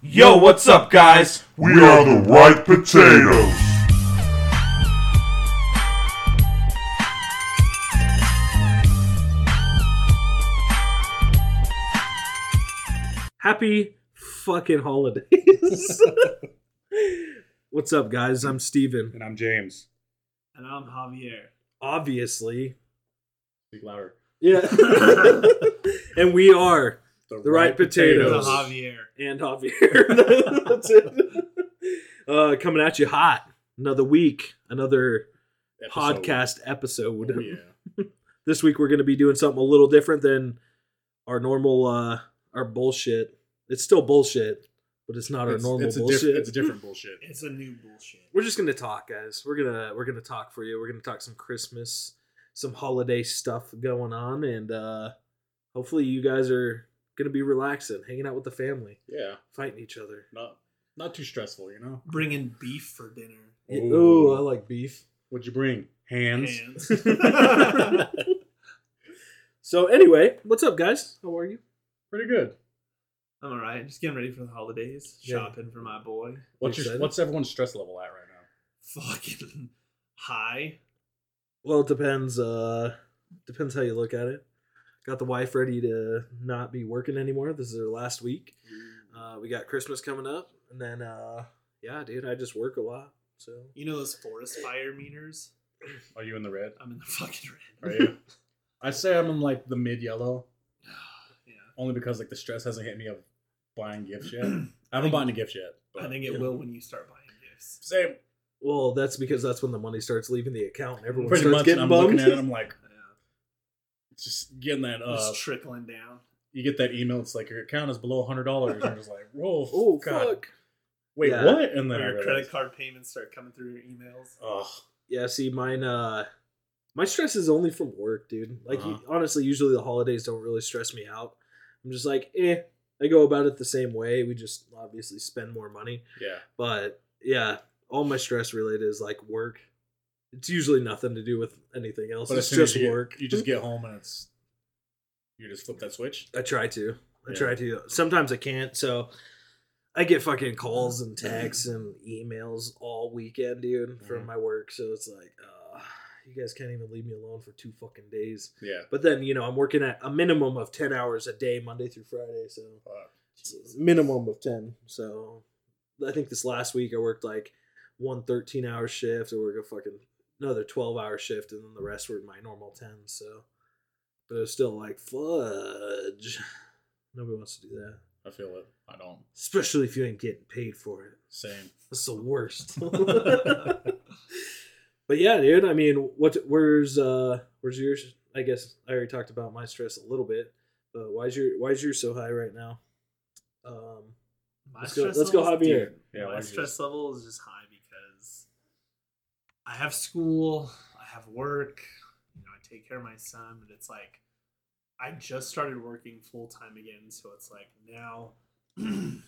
Yo, what's up, guys? We are the ripe potatoes. Happy fucking holidays. What's up, guys? I'm Steven. And I'm James. And I'm Javier. Obviously. Speak louder. Yeah. and we are The Ripe Potatoes. The Javier. and Javier. That's it. Uh, coming at you hot. Another week, another Episode. podcast episode. Oh, yeah. This week we're going to be doing something a little different than our normal, uh, our bullshit. It's still bullshit, but it's not our normal it's a bullshit. diff- it's a different bullshit. It's a new bullshit. we're just gonna talk guys we're gonna we're gonna talk for you we're gonna talk some christmas some holiday stuff going on and uh hopefully you guys are gonna be relaxing hanging out with the family Yeah. fighting each other Not not too stressful, you know? Bringing beef for dinner. oh i like beef What'd you bring? Hands. Hands. so anyway what's up guys how are you Pretty good. I'm alright. Just getting ready for the holidays. Yeah. Shopping for my boy. What's your what's everyone's stress level at right now? Fucking high. well it depends uh depends how you look at it got the wife ready to not be working anymore this is her last week uh we got christmas coming up and then uh yeah dude i just work a lot so You know those forest fire meters? Are you in the red? I'm in the fucking red. Are red. you? I'd say I'm in like the mid yellow, yeah. only because like the stress hasn't hit me of buying gifts yet. I haven't bought any gifts yet. But I think it yeah. will when you start buying gifts. same. Well, that's because that's when the money starts leaving the account. and Everyone Pretty starts much. getting I'm bummed. looking at it. I'm like, Yeah. it's just getting that. Uh, Just trickling down. you get that email. It's like your account is below hundred dollars. I'm just like, whoa, oh God. fuck! Wait, Yeah. what? And then your credit card payments start coming through your emails. Oh, Yeah, see, mine. uh My stress is only from work, dude. Like, Uh-huh. honestly, usually the holidays don't really stress me out. I'm just like, eh. I go about it the same way. We just obviously spend more money, yeah. but yeah, all my stress related is like work. It's usually nothing to do with anything else. But it's as soon as just you work. you just get home and it's you just flip that switch. I try to. I Yeah. try to. Sometimes I can't. So I get fucking calls and texts and emails all weekend, dude, from Mhm. my work. So it's like, uh, you guys can't even leave me alone for two fucking days. Yeah. But then, you know, I'm working at a minimum of 10 hours a day, Monday through Friday. So a minimum of 10. So I think this last week I worked like one 13 hour shift. I worked a fucking another 12 hour shift. And then the rest were my normal 10. So, but it was still like, fudge. Nobody wants to do that. I feel it. I don't. Especially if you ain't getting paid for it. Same. That's the worst. but yeah, dude. I mean, what? Where's uh? Where's yours? I guess I already talked about my stress a little bit. But why's your why's yours so high right now? Um, My Let's go- stress let's go, levels- Javier. dude, Yeah, my stress level is just high because I have school, I have work, you know, I take care of my son, but it's like I just started working full time again, so it's like now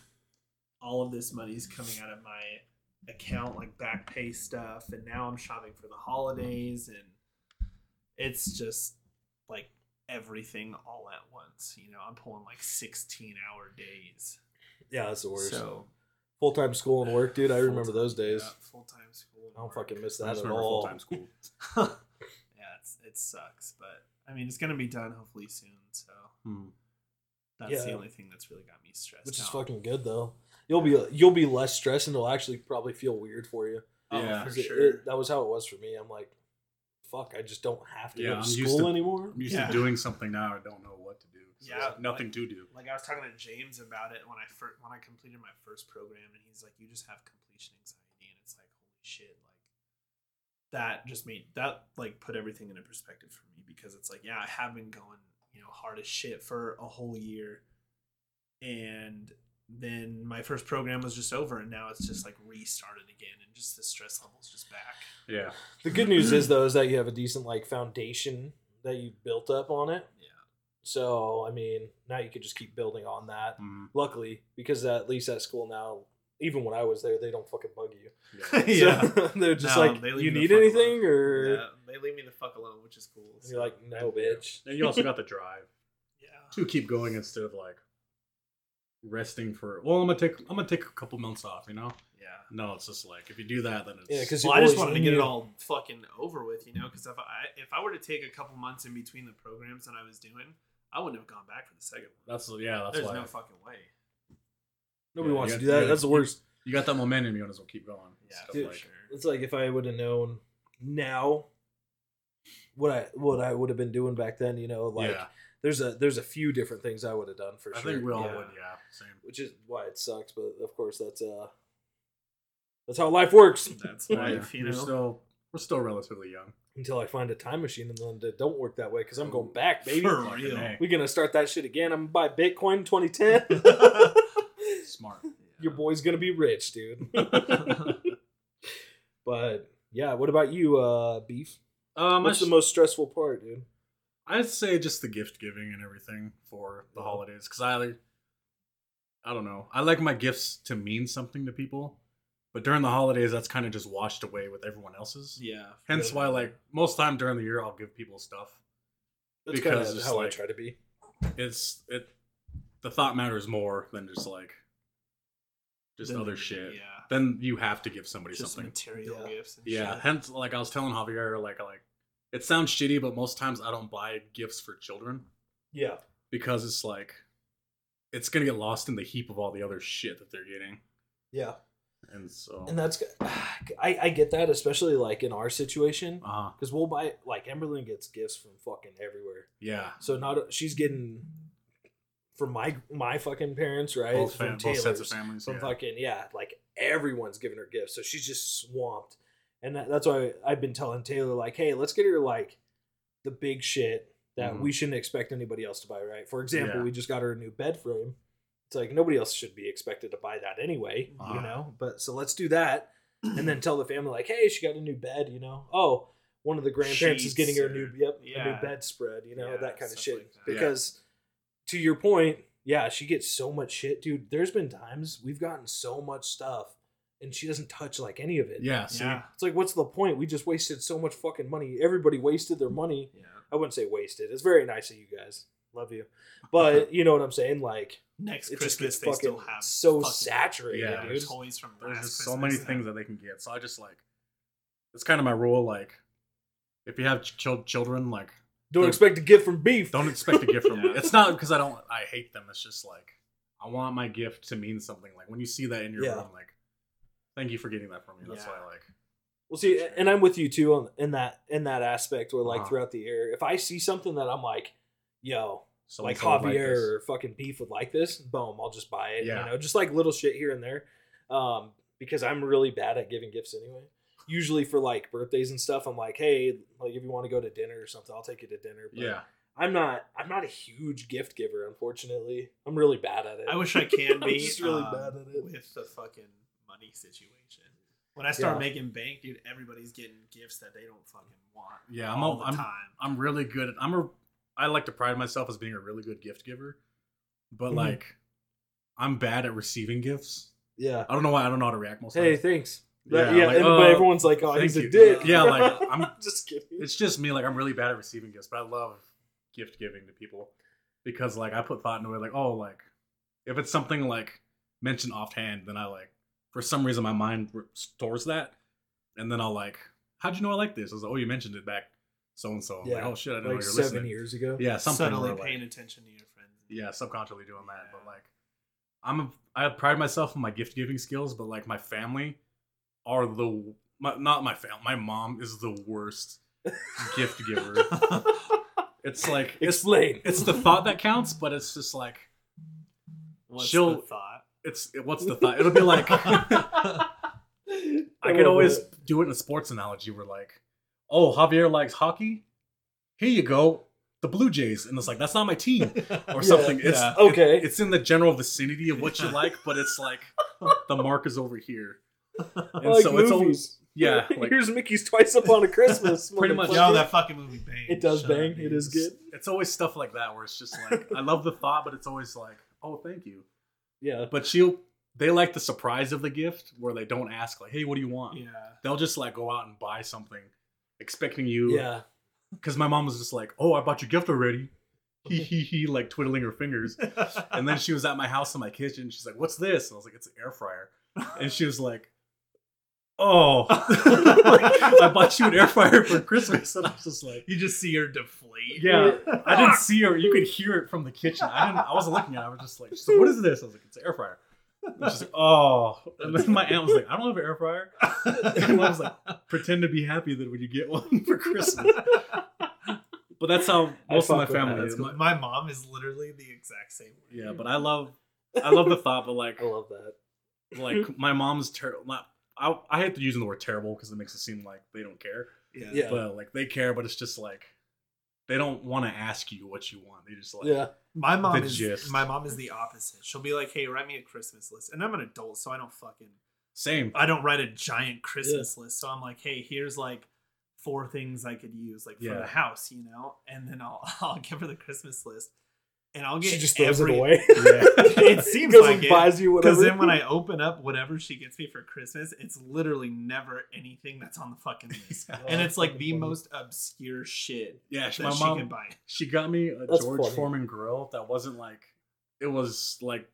all of this money's coming out of my account, like back pay stuff, and now I'm shopping for the holidays, and it's just like everything all at once. You know, I'm pulling like 16 hour days. yeah, that's the worst. So Full time school and work, dude. I remember those days. full time school. and I don't work. fucking miss I that just at all. full time school. yeah, it's it sucks, but I mean, it's gonna be done hopefully soon. So Hmm. that's the only thing that's really got me stressed. Which is out. fucking good though. You'll be you'll be less stressed and it'll actually probably feel weird for you. Oh, Yeah. for 'Cause it- sure. it- that was how it was for me. I'm like, fuck, I just don't have to Yeah, go I'm to school to- anymore. I'm used Yeah. to doing something now. I don't know what to do. So Yeah, there's nothing like- to do. like I was talking to James about it when I first when I completed my first program, and he's like, "You just have completion anxiety," and it's like, holy shit, like that just made that like put everything into perspective for me because it's like, yeah, I have been going, you know, hard as shit for a whole year, and then my first program was just over, and now it's just like restarted again, and just the stress level's just back. Yeah. The good news is though is that you have a decent like foundation that you built up on it. Yeah. So I mean, now you could just keep building on that. Mm, Luckily, because at least at school now, even when I was there, they don't fucking bug you. yeah. yeah. So they're just No, like, they you need fuck anything, or Yeah, they leave me the fuck alone, which is cool. and you're like, no, bitch. And you also got the drive yeah. to keep going instead of like resting for. Well, I'm gonna take I'm gonna take a couple months off. You know. Yeah. No, it's just like if you do that, then it's Yeah, 'cause Well, I just wanted to get it all fucking over with, you know, because if I if I were to take a couple months in between the programs that I was doing, I wouldn't have gone back for the second one. that's yeah, that's why There's why no fucking way. Nobody Yeah, wants you to got- do that. you That's the worst. you got that momentum. You might as well keep going. Yeah, Stuff Dude, for like- sure. It's like if I would have known now what I what I would have been doing back then. You know, like yeah, there's a there's a few different things I would have done for sure. I sure. think we all yeah. would. Yeah, same. Which is why it sucks, but of course that's uh that's how life works. That's Yeah, life, you we're know. still we're still relatively young. Until I find a time machine and then it don't work that way because I'm going back, baby. For real. We're gonna start that shit again. I'm gonna buy Bitcoin 2010. Smart. Your boy's gonna be rich, dude. but yeah, what about you, uh, Beef? Um, What's I, the most stressful part, dude? I'd say just the gift giving and everything for the holidays because I, I don't know. I like my gifts to mean something to people, but during the holidays, that's kind of just washed away with everyone else's. yeah. Hence why, like most time during the year, I'll give people stuff. That's Because kind of it's how I try to be. It's it. The thought matters more than just like just Then- other shit. Yeah. Then you have to give somebody Just something. material Yeah. gifts. And Yeah, shit. hence like I was telling Javier, like like it sounds shitty, but most times I don't buy gifts for children Yeah. because it's like it's gonna get lost in the heap of all the other shit that they're getting, Yeah. And so And that's I I get that especially like in our situation because we'll buy like Emberlyn gets gifts from fucking everywhere. yeah, So not she's getting from my my fucking parents, right? both, from fam- both sets of families. from yeah. fucking yeah, like everyone's giving her gifts, so she's just swamped. And that, that's why I've been telling Taylor like, hey, let's get her like the big shit that Mhm. we shouldn't expect anybody else to buy, right? For example, Yeah. we just got her a new bed frame. It's like nobody else should be expected to buy that anyway, you Uh-huh. know. But so let's do that, and then tell the family like, hey, she got a new bed, you know. Oh, one of the grandparents is getting her a new Sheets yep a new bedspread, you know Yeah, that kind of shit. like that. Yeah. Because to your point, yeah, she gets so much shit, dude. There's been times we've gotten so much stuff, and she doesn't touch like any of it. yeah, see, Yeah. It's like, what's the point? We just wasted so much fucking money. Everybody wasted their money. Yeah. I wouldn't say wasted. It's very nice of you guys. Love you. But you know what I'm saying? Like, Next it just Christmas, gets they still have so fucking saturated, Yeah, dude. toys from there's last just so many that- things that they can get. So I just like it's kind of my rule. Like if you have ch- children, like Don't expect a gift from beef. don't expect a gift from me. Yeah. It's not because I don't I hate them. It's just like I want my gift to mean something. Like when you see that in your Yeah. room, like thank you for getting that for me. That's Yeah. why I like. Well, see, and I'm with you too on in that in that aspect where like Uh-huh. throughout the year, if I see something that I'm like, yo, So like Javier or fucking beef would like this, boom, I'll just buy it. Yeah. You know, just like little shit here and there. Um, because I'm really bad at giving gifts anyway. Usually for like birthdays and stuff, I'm like, hey, like if you want to go to dinner or something, I'll take you to dinner. But yeah, I'm not I'm not a huge gift giver, unfortunately. I'm really bad at it. I wish I can I'm be. just really um, bad at it. with the fucking money situation. When I start Yeah. making bank, dude, everybody's getting gifts that they don't fucking want. yeah. I'm all a, the I'm time. I'm really good. At, I'm a I like to pride myself as being a really good gift giver, but Mhm. like I'm bad at receiving gifts. yeah. I don't know why I don't know how to react most Hey, times. thanks. Yeah, Yeah, yeah like, and, oh, but everyone's like, oh, he's a you. dick. Yeah, like, I'm- just kidding. it's just me. Like I'm really bad at receiving gifts, but I love gift giving to people because like I put thought into it. Like oh, like if it's something like mentioned offhand, then I like for some reason my mind re- stores that, and then I'll like, how'd you know I like this? I was like, oh, you mentioned it back so and so. Like Yeah, oh shit, I didn't like know you were seven listening. years ago. Yeah, something Subtly where, like, paying attention to your friends. yeah, subconsciously doing that. But like, I'm a, I pride myself on my gift giving skills, but like my family are the my, not my family. My mom is the worst gift giver. It's like it's Explain. it's the thought that counts, but it's just like What's She'll- the thought? it's what's the thought? It'll be like I could always do it in a sports analogy where like, oh, Javier likes hockey. Here you go, the Blue Jays, and it's like that's not my team or Yeah, something. It's yeah. Okay. it- it's in the general vicinity of what you like, but it's like the mark is over here. I And like so it's always movies. yeah, like Here's Mickey's twice upon a Christmas. Pretty much. motherfucker. Yo, that fucking movie bang. It does Shut bang. up, It dude. is good. it's always stuff like that where it's just like I love the thought, but it's always like, oh, thank you. Yeah. But she'll they like the surprise of the gift where they don't ask like, hey, what do you want? Yeah. They'll just like go out and buy something, expecting you. Yeah. Because my mom was just like, oh, I bought your gift already. he he he like twiddling her fingers. And then she was at my house in my kitchen. She's like, "What's this?" And I was like, "It's an air fryer." And she was like, "Oh, I bought you an air fryer for Christmas." And I was just like, you just see her deflate. "Yeah." I didn't see her. You could hear it from the kitchen. I didn't. I wasn't looking at. it. I was just like, like, "What is this?" I was like, "It's an air fryer." And she's like, "Oh." And then my aunt was like, "I don't have an air fryer." And I was like, "Pretend to be happy that when you get one for Christmas." But that's how most of my fuck with that. family is. cool. My- My mom is literally the exact same way. yeah, but I love, I love the thought. But like, I love that. like my mom's terrible. I I hate to using the word terrible because it makes it seem like they don't care. Yeah. Yeah. But like they care, but it's just like they don't want to ask you what you want. They just like Yeah. My mom The is gist. my mom is the opposite. She'll be like, "Hey, write me a Christmas list," and I'm an adult, so I don't fucking same. I don't write a giant Christmas list. So I'm like, "Hey, here's like four things I could use like for Yeah. the house," you know, and then I'll I'll give her the Christmas list, and I'll get She just throws every- it away. It seems like and it. buys you whatever. Because then when I open up whatever she gets me for Christmas, it's literally never anything that's on the fucking list. and it's like the Funny. most obscure shit Yeah, that she, my she mom can buy. she got me a That's George funny. Foreman grill that wasn't like it was like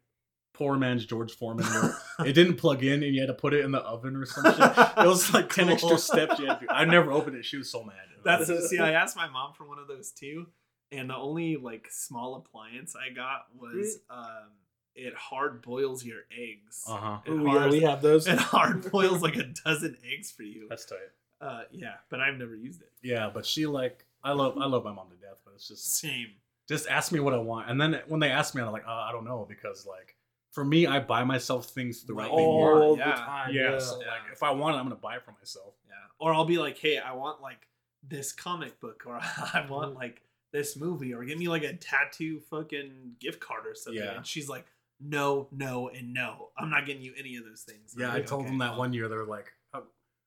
poor man's George Foreman. Where it didn't plug in and you had to put it in the oven or something. It was like ten Cool. extra steps you had to. do. I never opened it. She was so mad. That's see, I asked my mom for one of those too, and the only like small appliance I got was um, it hard boils your eggs. uh huh. It, Ooh, yeah, we have those. it hard boils like a dozen eggs for you. That's tight. Uh, yeah, but I've never used it. Yeah, but she like I love I love my mom to death, but it's just Same. just ask me what I want, and then when they ask me, I'm like, uh, I don't know because like for me, I buy myself things throughout the year. all Yeah. the time. Yeah, Yeah. so Yeah. like if I want it, I'm gonna buy it for myself. Yeah. Or I'll be like, hey, I want like this comic book, or I want like this movie, or give me like a tattoo fucking gift card or something. Yeah. And she's like, no, no, and no. I'm not getting you any of those things. I'm Yeah, I told "Okay, them that well." one year. They're like, oh,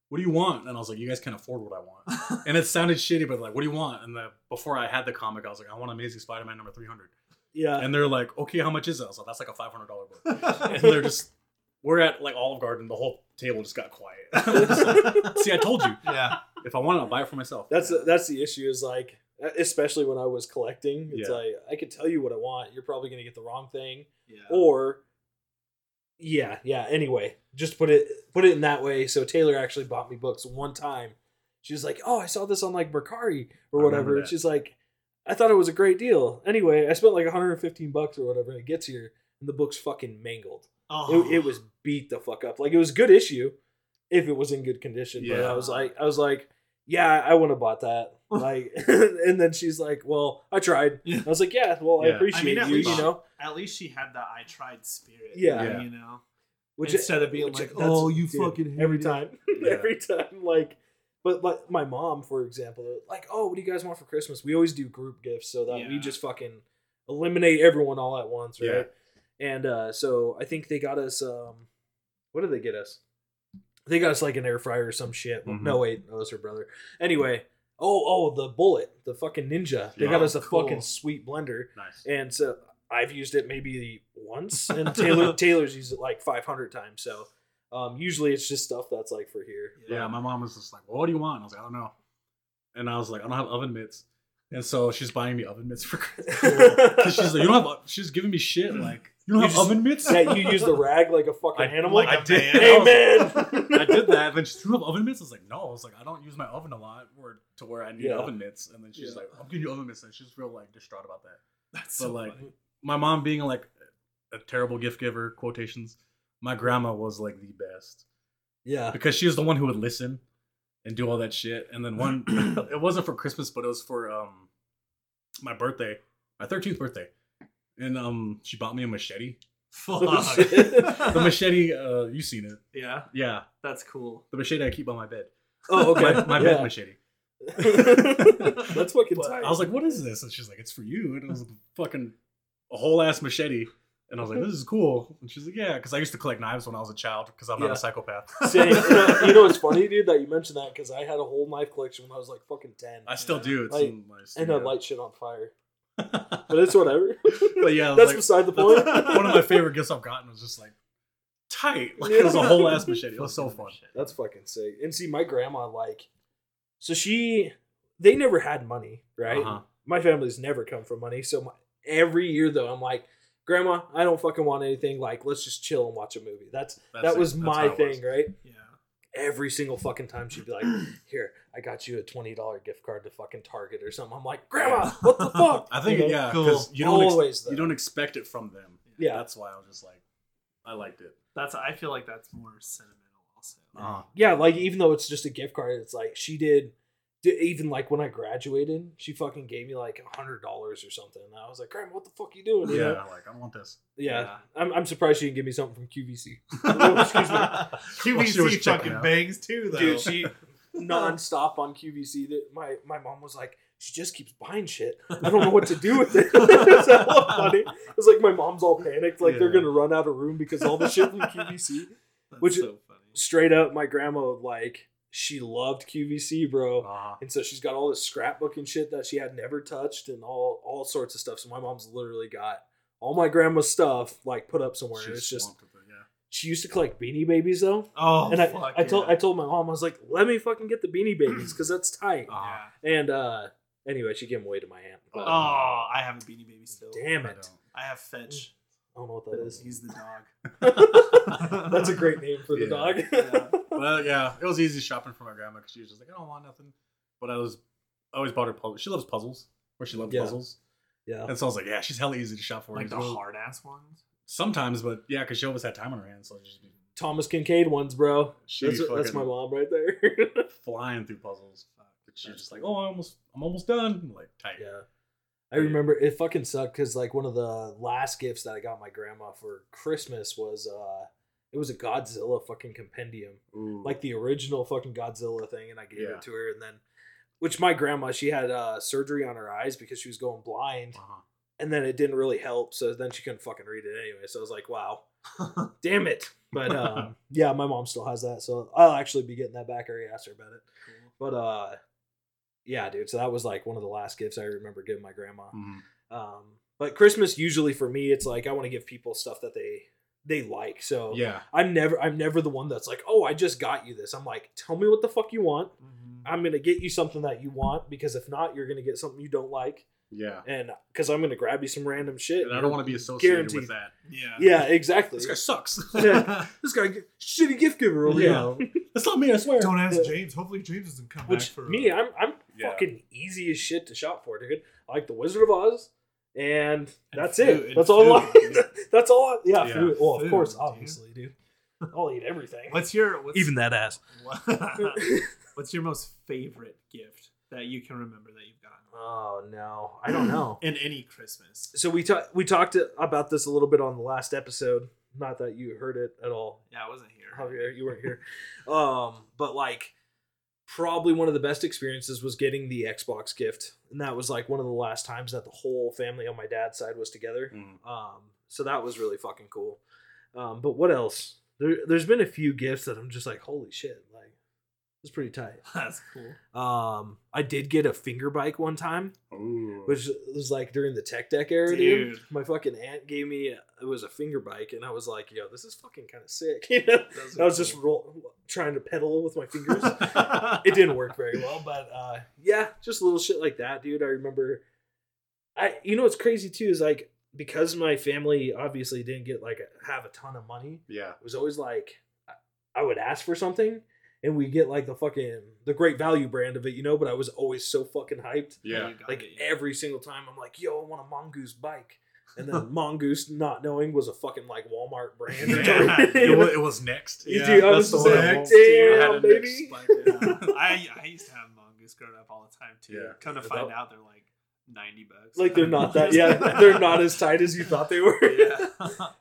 "What do you want?" And I was like, "You guys can't afford what I want." And it sounded shitty, but like, "What do you want?" And the, before I had the comic, I was like, "I want Amazing Spider-Man number 300." Yeah. And they're like, "Okay, how much is it?" I was like, "That's like a $500 book." and they're just, we're at like Olive Garden. The whole table just got quiet. Just like, See, I told you. yeah. If I want it, I'll buy it for myself. That's that's the issue. Is like, Uh, especially when I was collecting, it's Yeah. like I could tell you what I want. You're probably gonna get the wrong thing, Yeah. or yeah, yeah. Anyway, just put it put it in that way. So Taylor actually bought me books one time. She was like, "Oh, I saw this on like Mercari or whatever." And she's like, "I thought it was a great deal." Anyway, I spent like 115 bucks or whatever, and it gets here, and the book's fucking mangled. Oh. It, it was beat the fuck up. Like it was good issue if it was in good condition. But Yeah. I was like, I was like, yeah, I wouldn't have bought that. Like, and then she's like, well, I tried. I was like, yeah, well, I Yeah. I appreciate mean, at you. least- You know, At least she had the I tried spirit. Yeah. Yeah. You know? which Instead of being which- like, that's- oh, you dude, fucking hate every it. time, Yeah. every time, like. But like my mom, for example, like, oh, what do you guys want for Christmas? We always do group gifts so that we Yeah. just fucking eliminate everyone all at once, Yeah. right? And uh, so I think they got us. um What did they get us? They got us like an air fryer or some shit. Mhm. No, wait, that was her brother. Anyway, oh, oh, the bullet, the fucking ninja. They got us a Cool. fucking sweet blender, nice. and so I've used it maybe once, and Taylor Taylor's used it like five hundred times. So um, usually it's just stuff that's like for here. Yeah, my mom was just like, well, "What do you want?" I was like, "I don't know," and I was like, "I don't have oven mitts," and so she's buying me oven mitts for Christmas. 'Cause she's like, "You don't have," she's giving me shit like, "You don't You have just- oven mitts?" yeah, you use the rag like a fucking I, animal. like I a did. man. hey I man, I did that. Then she's, "You have oven mitts?" I was like, "No." I was like, "I don't use my oven a lot, or to where I need Yeah. oven mitts." And then she's Yeah. like, "I'm giving you oven mitts," and she's real like distraught about that. That's But so like, funny. my mom being like a terrible gift giver, quotations. My grandma was like the best Yeah. because she was the one who would listen and do all that shit. And then one, it wasn't for Christmas, but it was for um my birthday, my thirteenth birthday, and um she bought me a machete. Fuck. The machete, uh, you seen it? yeah, Yeah, that's cool. the machete I keep on my bed. Oh, okay. My, my yeah. bed machete. That's fucking But tight. I was like, "What is this?" And she's like, "It's for you." And it was a fucking a whole ass machete. And I was like, "This is cool." And she's like, "Yeah," because I used to collect knives when I was a child because I'm not Yeah. a psychopath. Same. You know, you know what's funny, dude? That you mentioned that because I had a whole knife collection when I was like fucking ten, I still do. It's Like, in my and studio. I'd light shit on fire. But it's whatever. but yeah, That's like, beside the point. one of my favorite gifts I've gotten was just like tight. Like it was a whole ass machete. It was so fun. That's fucking sick. And see, my grandma like, so she, they never had money, right? Uh-huh. my family's never come from money. So my, every year though, I'm like, Grandma, I don't fucking want anything. Like, let's just chill and watch a movie. That's, That's that was That's my how it was. thing, right? Yeah. Every single fucking time she'd be like, "Here, I got you a twenty dollar gift card to fucking Target or something." I'm like, "Grandma, what the fuck?" I think You know? yeah, Cool. because you don't Always, though. you don't expect it from them. Yeah. that's why I was just like, I liked it. That's I feel like that's more sentimental also. Uh-huh. yeah, like even though it's just a gift card, it's like she did. Di- Even like when I graduated, she fucking gave me like a hundred dollars or something. And I was like, "Grandma, what the fuck you doing?" You Yeah, know? like I want this. yeah. Yeah. I'm, I'm surprised she didn't give me something from QVC. Oh, excuse me. While she QVC checking fucking bangs too, though. dude she non-stop on qvc that my my mom was like she just keeps buying shit i don't know what to do with it it's hella funny it's like my mom's all panicked like they're gonna run out of room because all the shit from qvc That's which- so funny. straight up my grandma like she loved qvc bro Uh-huh. and so she's got all this scrapbook and shit that she had never touched and all all sorts of stuff so my mom's literally got all my grandma's stuff like put up somewhere and She's it's just it, yeah. she used to collect beanie babies though Oh, and I, fuck I told yeah. I told my mom I was like, let me fucking get the Beanie Babies because that's tight. Uh-huh. Yeah. And uh anyway, she gave them away to my aunt. But, Oh, I have a beanie baby still. damn it! don't. I have Fetch. I don't know what that is. He's the dog. that's a great name for the Yeah. dog. Yeah. Well, yeah, it was easy shopping for my grandma because she was just like, I don't want nothing. But I was, I always bought her puzzles. She loves puzzles, or she loved Yeah. puzzles, yeah. and so I was like, yeah, she's hella easy to shop for. like the really- hard ass ones. Sometimes, but yeah, because she always had time on her hands, so she'd just be Thomas Kinkade ones, bro. She That's, that's fucking- my mom right there. flying through puzzles. But she's just like, oh, I almost, I'm almost done. I'm like tight. yeah. I remember it fucking sucked because like one of the last gifts that I got my grandma for Christmas was uh it was a Godzilla fucking compendium. Ooh. like the original fucking Godzilla thing, and I gave Yeah. it to her, and then, which my grandma she had uh, surgery on her eyes because she was going blind, uh-huh. and then it didn't really help, so then she couldn't fucking read it anyway. So I was like, wow, damn it. But um, yeah, my mom still has that, so I'll actually be getting that back. I already asked her about it, but uh, yeah, dude. So that was like one of the last gifts I remember giving my grandma. Mhm. Um, but Christmas usually for me, it's like I want to give people stuff that they they like. So Yeah. I'm never I'm never the one that's like, oh, I just got you this. I'm like, tell me what the fuck you want. Mhm. I'm gonna get you something that you want because if not, you're gonna get something you don't like, Yeah. and because I'm gonna grab you some random shit. And I don't want to be associated Guaranteed. with that. Yeah. Yeah, exactly. This guy sucks. Yeah. This guy, shitty gift giver over Yeah. here. That's not me, I swear. Don't ask Yeah. James. Hopefully James doesn't come Which back for me, uh, I'm I'm Yeah. fucking easy as shit to shop for, dude. I like the Wizard of Oz, and, that's food- it. and That's all. I that's all. I, yeah, Yeah. food. Well, of Food, course, dude. obviously, dude. I'll eat everything. What's your what's, even that ass. what's your most favorite gift that you can remember that you've gotten Oh no, I don't know. in any Christmas? so we talked we talked about this a little bit on the last episode. Not that you heard it at all, Yeah, I wasn't here. Javier. You weren't here. um, but like, probably one of the best experiences was getting the Xbox gift, and that was like one of the last times that the whole family on my dad's side was together. Mm. Um, so that was really fucking cool. Um, but what else? There, there's been a few gifts that I'm just like, holy shit, like it's pretty tight. That's cool. Um, I did get a finger bike one time. Ooh. which was like during the tech deck era, dude. Dude. My fucking aunt gave me it was a finger bike, and I was like, "Yo, this is fucking kind of sick." You know, I are was just roll, trying to pedal with my fingers. it didn't work very well, but uh, yeah, just little shit like that, dude. I remember. I you know what's crazy too is like because my family obviously didn't get like have a ton of money. yeah. It was always like I- I would ask for something. And we get like the fucking the great value brand of it, you know. But I was always so fucking hyped Yeah. Oh, like it, yeah. every single time I'm like, yo, I want a mongoose bike. And then mongoose not knowing was a fucking like Walmart brand. Yeah. it, was, it was next. You Yeah, do, I that's was the just one I like, want. damn, I had a baby. next bike, Yeah. I I used to have mongoose growing up all the time too. Yeah. Come to find out they're like ninety bucks. like they're not that yeah, they're not as tight as you thought they were. yeah.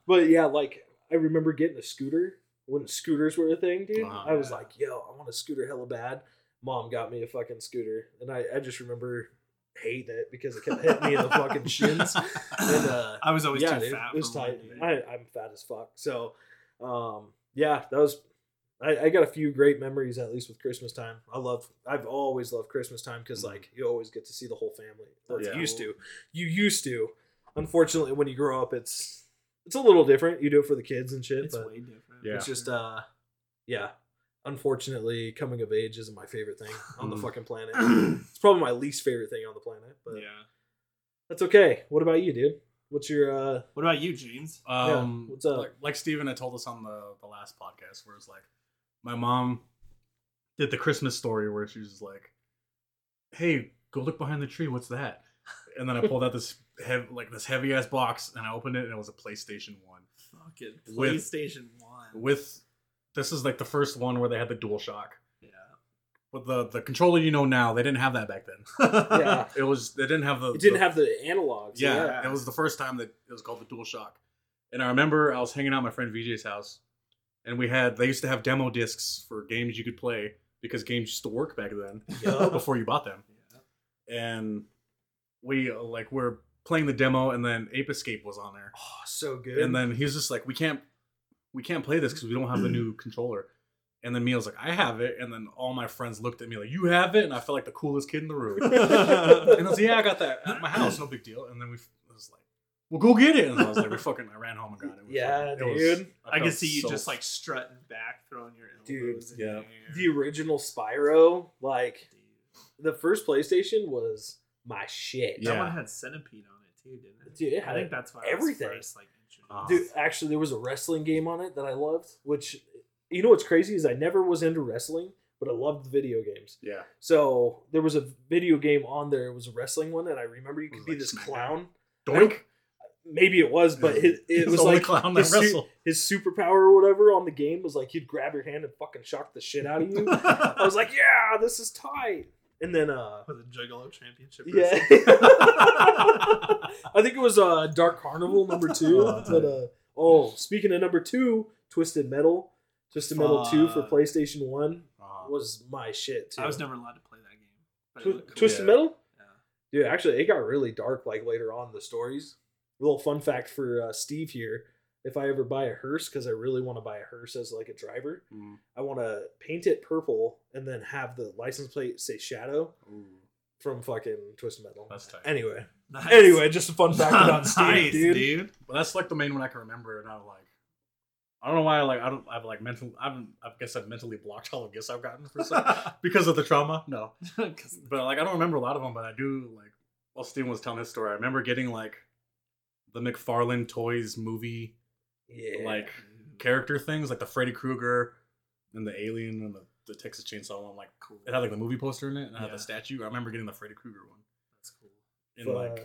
But yeah, like I remember getting a scooter when scooters were a thing, dude. Uh-huh. I was like, yo, I want a scooter hella bad. Mom got me a fucking scooter. And I, I just remember hating it because it kept hitting me in the fucking shins. And uh I was always yeah, too dude, fat. it was tight. I, I'm fat as fuck. So, um, yeah, that was. I, I got a few great memories at least with Christmas time. I love. I've always loved Christmas time because Mhm. like you always get to see the whole family. Or Yeah. you used to. You used to. Unfortunately, when you grow up, it's it's a little different. You do it for the kids and shit, It's but way different. Yeah. it's just uh, yeah. Unfortunately, coming of age isn't my favorite thing on the Mhm. fucking planet. it's probably my least favorite thing on the planet. But yeah. That's okay. What about you, dude? What's your uh What about you, James? Um, what's up? Like, like Steven had told us on the the last podcast, where it's like, my mom did the Christmas story where she was like, "Hey, go look behind the tree. What's that?" And then I pulled out this heavy, like this heavy ass box, and I opened it, and it was a PlayStation One Fucking With- PlayStation One. With. This is like the first one where they had the Dual Shock. yeah. But the the controller you know now, they didn't have that back then. Yeah. It was they didn't have the It didn't the- have the analogs. Yeah, Yeah. it was the first time that it was called the Dual Shock. And I remember I was hanging out at my friend VJ's house, and we had they used to have demo discs for games you could play because games used to work back then Yup. before you bought them. Yeah. And we uh, like were playing the demo, and then Ape Escape was on there, Oh, so good. and then he was just like, "We can't, we can't play this because we don't have the mm. new controller." And then me, I was like, "I have it," and then all my friends looked at me like, "You have it," and I felt like the coolest kid in the room. and I was like, "Yeah, I got that at my house, no big deal." And then we I was like, "Well, go get it." And I was like, "We fucking," I ran home and got it. We Yeah, fucking- it was- dude. I can see you so just like strutting back, throwing your Dude, elbows in yeah. the air. the original Spyro, like Dude. the first PlayStation was my shit. Yeah. That one had Centipede on it too, didn't it? Dude, it I think that's why everything. I was first, like introduced. Uh, Dude, actually, there was a wrestling game on it that I loved. Which, you know, what's crazy is I never was into wrestling, but I loved video games. Yeah, So there was a video game on there. It was a wrestling one, and I remember you could it be like this clown. Doink. Maybe it was, but his, it was like clown that his, su- his superpower or whatever on the game was like he'd grab your hand and fucking shock the shit out of you. I was like, yeah, this is tight. And then, uh, was it Juggalo Championship? yeah. I think it was uh Dark Carnival number two. Oh, but uh, oh, speaking of number two, Twisted Metal, Twisted Metal two for PlayStation One Uh, was my shit too. I was never allowed to play that game. But it Twi- looked cool. Twisted Yeah. Metal. Yeah. Dude, actually, it got really dark like later on in the stories. A little fun fact for uh, Steve here: if I ever buy a hearse, because I really want to buy a hearse as like a driver, mm, I want to paint it purple and then have the license plate say Shadow ooh, from fucking Twisted Metal. that's tight. Anyway, Nice. anyway, just a fun fact about Steve, nice, dude. dude. But that's like the main one I can remember, and I'm like, I don't know why. I Like, I don't. I've like mental. I've. I guess I've mentally blocked all the gifts I've gotten for some because of the trauma. No, but like I don't remember a lot of them. But I do like. While Steven was telling his story, I remember getting like the McFarlane Toys movie Yeah, like character things, like the Freddy Krueger and the Alien and the, the Texas Chainsaw one. Like cool. it had like the movie poster in it, and it had Yeah. the statue. I remember getting the Freddy Krueger one, That's cool. and like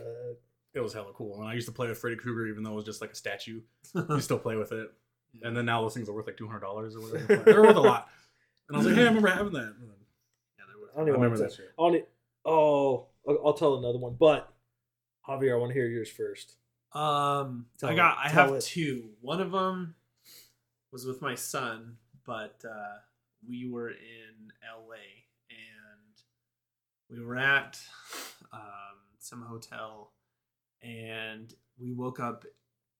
it was hella cool. And I used to play with Freddy Krueger, even though it was just like a statue. You still play with it. And then now those things are worth like two hundred dollars or whatever. They're worth a lot. And I was like, hey, I remember having that. Then yeah, there was. I don't I even remember want that shit. On it. Oh, I'll tell another one, but Javier, I want to hear yours first. Um, Tell I got. it, I have it. two. One of them was with my son, but uh, we were in L.A. and we were at um, some hotel, and we woke up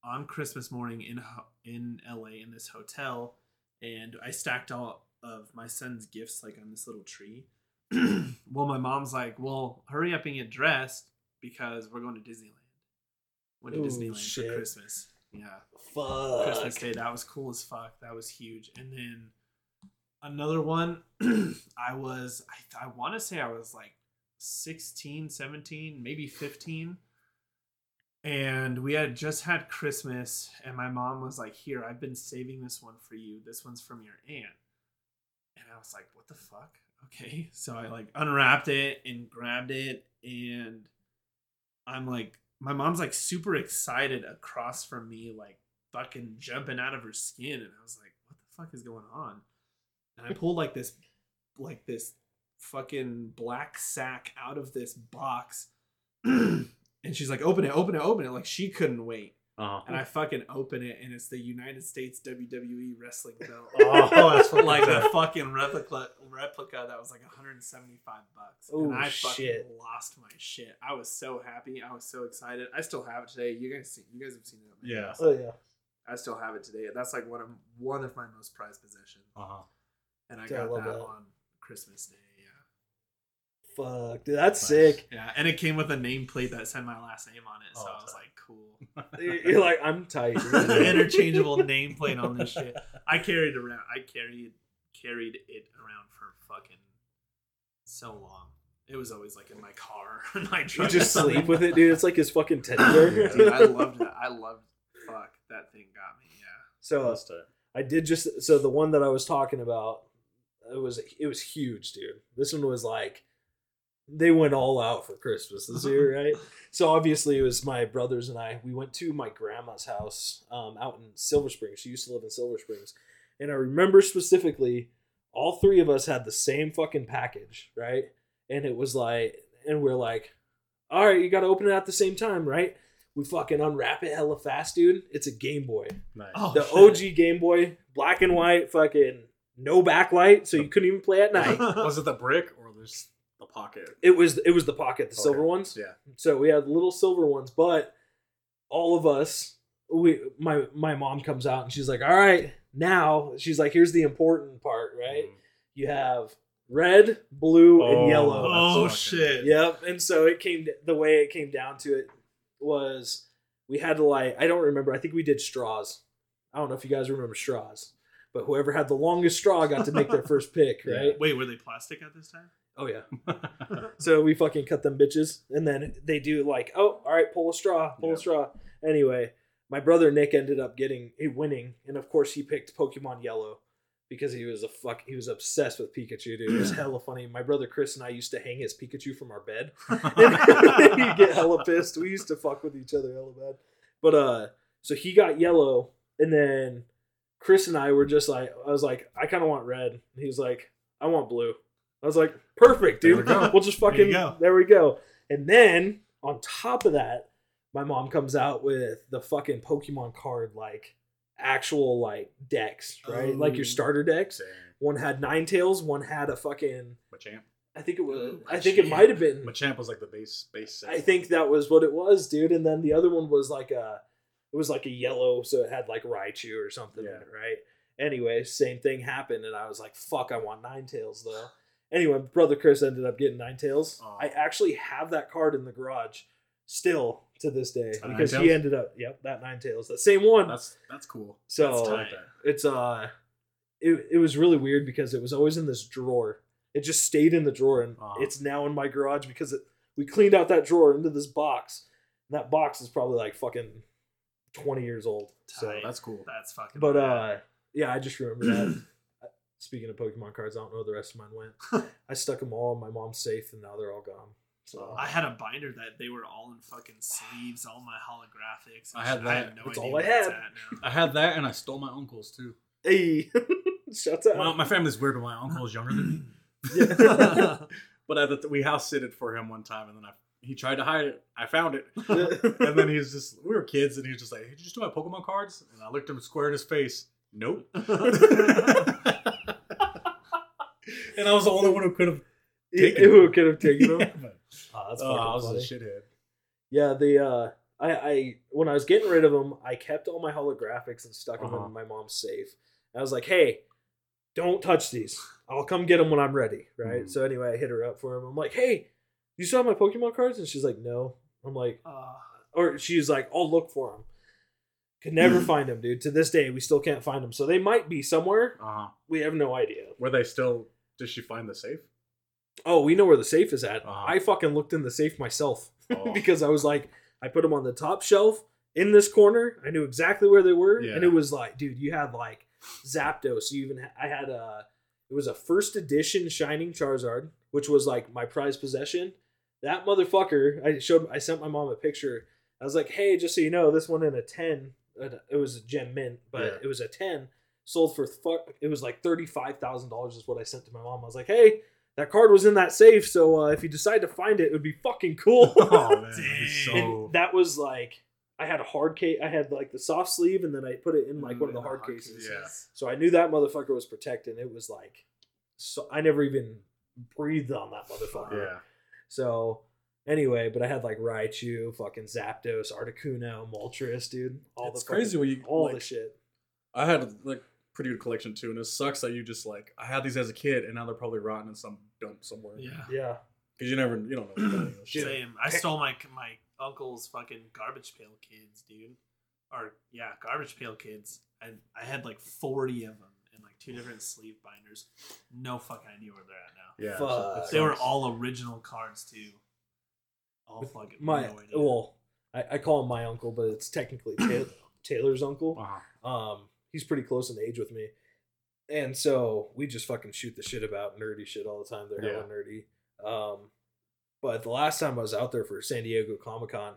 on Christmas morning in in L.A. in this hotel, and I stacked all of my son's gifts like on this little tree. well, my mom's like, "Well, hurry up and get dressed because we're going to Disneyland." Went to Ooh, Disneyland shit. for Christmas. Yeah, Fuck. Christmas Day. That was cool as fuck. That was huge. And then another one, I was, I, I want to say I was like 16, 17, maybe 15. And we had just had Christmas, and my mom was like, Here, I've been saving this one for you. This one's from your aunt. And I was like, What the fuck? Okay. So I like unwrapped it and grabbed it, and I'm like, my mom's like super excited across from me, like fucking jumping out of her skin. And I was like, what the fuck is going on? And I pulled like this, like this fucking black sack out of this box. and she's like, open it, open it, open it. Like she couldn't wait. Uh-huh. And I fucking open it, and it's the United States WWE wrestling belt. Oh, that's like a fucking replica replica that was like 175 bucks. Oh, and I fucking shit. lost my shit. I was so happy. I was so excited. I still have it today. You guys see you guys have seen it at Yeah. house. Oh yeah. I still have it today. That's like one of one of my most prized possessions. Uh-huh. And I Dude, got love that, that. on Christmas Day. Yeah. Fuck, dude, that's Nice. sick. Yeah. And it came with a nameplate that said my last name on it. So Oh, I was tight. like, cool. You're like, I'm tight. dude. Interchangeable nameplate on this shit. I carried around I carried carried it around for fucking so long. It was always like in my car, in my truck. You just sleep with it, dude. It's like his fucking teddy bear. Dude, I loved that. I loved. Fuck, that thing got me. Yeah. So That's tight. I did just so the one that I was talking about, it was it was huge, dude. This one was like they went all out for Christmas this year, right? So obviously it was my brothers and I. We went to my grandma's house um, out in Silver Springs. She used to live in Silver Springs, and I remember specifically all three of us had the same fucking package, right? And it was like, and we're like, all right, you got to open it at the same time, right? We fucking unwrap it hella fast, dude. It's a Game Boy Nice. Oh, the shit. OG Game Boy, black and white, fucking no backlight, so you couldn't even play at night. Was it the brick or just the pocket? it was it was the pocket, the silver ones. Yeah. So we had little silver ones, but all of us, we my my mom comes out and she's like, "All right, now she's like, here's the important part, right? Mm. You have red, blue, Oh. and yellow." Oh shit. Yep. And so it came the way it came down to it was we had to like I don't remember. I think we did straws. I don't know if you guys remember straws, but whoever had the longest straw got to make their first pick, right? Wait, were they plastic at this time? Oh yeah. So we fucking cut them bitches, and then they do like, oh, all right, pull a straw, pull Yeah. a straw. Anyway, my brother Nick ended up getting eh, winning, and of course he picked Pokemon Yellow because he was a fuck. He was obsessed with Pikachu, dude. It was hella funny. My brother Chris and I used to hang his Pikachu from our bed. He'd get hella pissed. We used to fuck with each other hella bad. But uh, so he got yellow, and then Chris and I were just like, I was like, I kind of want red. And he was like, I want blue. I was like, perfect, There dude. we go. We'll just fucking you go. there we go. And then on top of that, my mom comes out with the fucking Pokemon card like actual like decks, right? Like your Oh. starter decks. Same. One had Ninetales, one had a fucking Machamp. I think it was Ooh, I think it might have been Machamp was like the base base set. I think that was what it was, dude. And then the other one was like a, it was like a yellow, so it had like Raichu or something in it, right? Anyway, same thing happened, and I was like, "Fuck, I want Ninetales though." Anyway, brother Chris ended up getting Ninetales. Aw. I actually have that card in the garage still to this day A because he ended up, yep, that Ninetales, that same one. That's that's cool. so that's I tight. like that. it's uh, it it was really weird because it was always in this drawer. It just stayed in the drawer, and Uh-huh. it's now in my garage because it, we cleaned out that drawer into this box. And that box is probably like fucking twenty years old. So, That's cool. That's fucking. but rad. uh, yeah, I just remember that. Speaking of Pokemon cards, I don't know where the rest of mine went. I stuck them all in my mom's safe, and now they're all gone. So I had a binder that they were all in fucking sleeves, all my holographics. I had shit. that. I have no That's idea all I had. I had that, and I stole my uncle's too. hey, shut up. My, my family's weird, but my uncle's younger than me. Yeah. but I, we house sitted for him one time, and then I he tried to hide it. I found it, and then he's just we were kids, and he was just like, "Hey, did you just do my Pokemon cards?" And I looked him square in his face. Nope. And I was the only one who could have. taken Who them. could have taken them? Yeah, but- Oh, that's oh, I was funny. a shithead. Yeah, the uh, I, I when I was getting rid of them, I kept all my holographics and stuck them Uh-huh. in my mom's safe. I was like, "Hey, don't touch these. I'll come get them when I'm ready." Right. Mhm. So anyway, I hit her up for them. I'm like, "Hey, you still have my Pokemon cards?" And she's like, "No." I'm like, Uh, or she's like, "I'll look for them." Could never find them, dude. To this day, we still can't find them. So they might be somewhere. Uh huh. We have no idea. Were they still? Did she find the safe? Oh, we know where the safe is at. Uh-huh. I fucking looked in the safe myself Oh. because I was like, I put them on the top shelf in this corner. I knew exactly where they were, Yeah. and it was like, dude, you had like Zapdos. You even ha- I had a it was a first edition Shining Charizard, which was like my prized possession. That motherfucker, I showed, I sent my mom a picture. I was like, hey, just so you know, this one in a ten, uh, it was a gem mint, but Yeah. it was a ten. Sold for fuck. It was like thirty five thousand dollars is what I sent to my mom. I was like, hey, that card was in that safe, so uh, if you decide to find it, it would be fucking cool. Oh man, that'd be Dang. so. and that was like I had a hard case. I had like the soft sleeve, and then I put it in like one of the Mm, hard hard cases. yeah. So I knew that motherfucker was protected. It was like, so I never even breathed on that motherfucker. yeah. So anyway, but I had like Raichu, fucking Zapdos, Articuno, Moltres, dude. All it's the fucking- crazy when you all like, the shit. I had like pretty good collection too, and it sucks that you just like I had these as a kid, and now they're probably rotten in some dump somewhere. yeah. Yeah. because you never you don't know. What that is. Dude. Same. I stole my my uncle's fucking garbage pail kids, dude. Or yeah, garbage pail kids. And I had like forty of them and like two different sleeve binders. No fucking idea where they're at now. Yeah. Fuck. They were all original cards too. All fucking My no idea. well, I, I call him my uncle, but it's technically Ta- Taylor's uncle. Uh-huh. Um, he's pretty close in age with me, and so we just fucking shoot the shit about nerdy shit all the time. They're hella nerdy. Um, but the last time I was out there for San Diego Comic Con,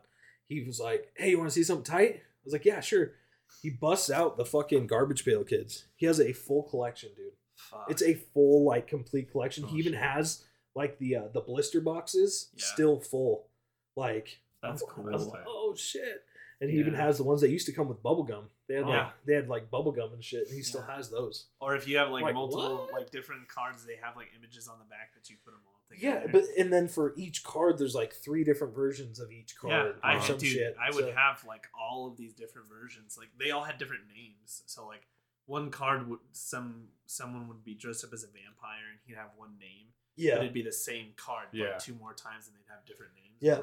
he was like, "Hey, you want to see something tight?" I was like, "Yeah, sure." He busts out the fucking Garbage Pail Kids. He has a full collection, dude. Fuck. It's a full like complete collection. Oh, he even shit. has like the uh, the blister boxes Yeah. still full. Like That's cool. Like, oh shit! And he even has the ones that used to come with bubble gum. They had like Yeah. they had like bubble gum and shit, and he still has those. Or if you have like, Like, multiple what? like different cards, they have like images on the back that you put them all together. Yeah, but and then for each card, there's like three different versions of each yeah, card. I some dude, shit. I would So- have like all of these different versions. Like they all had different names. So like one card would some someone would be dressed up as a vampire and he'd have one name. But yeah, it'd be the same card, but Yeah. two more times and they'd have different names. Yeah.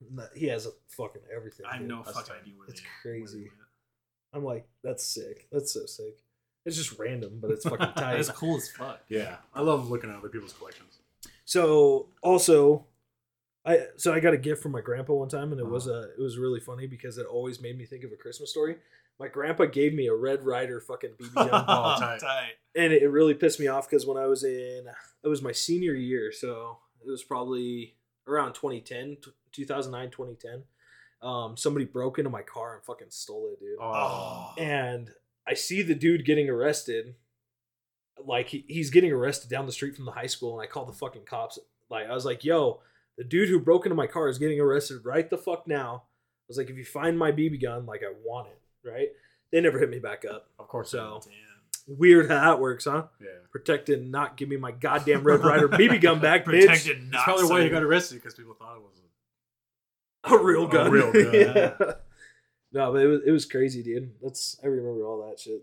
On them. No, he has a fucking everything. I have dude. no fucking idea where That's they where they crazy. went. I'm like, that's sick. That's so sick. It's just random, but it's fucking tight. That's cool as fuck. Yeah. I love looking at other people's collections. So also, I so I got a gift from my grandpa one time, and it was Uh-huh. a it was really funny because it always made me think of a Christmas story. My grandpa gave me a Red Ryder fucking BB gun, Oh, tight. and it, it really pissed me off because when I was in it was my senior year, so it was probably around 2010, t- 2009, 2010. Um, somebody broke into my car and fucking stole it, dude. Oh. And I see the dude getting arrested. Like he, he's getting arrested down the street from the high school, and I called the fucking cops. Like I was like, "Yo, the dude who broke into my car is getting arrested right the fuck now." I was like, "If you find my BB gun, like I want it." Right? They never hit me back up. Of course. So Damn. weird how that works, huh? Yeah. Protect and not give me my goddamn Red Ryder BB gun back, bitch. Protected not That's probably why so- you got arrested because people thought it was. A real A gun. real gun. yeah. No, but it was it was crazy, dude. That's I remember all that shit.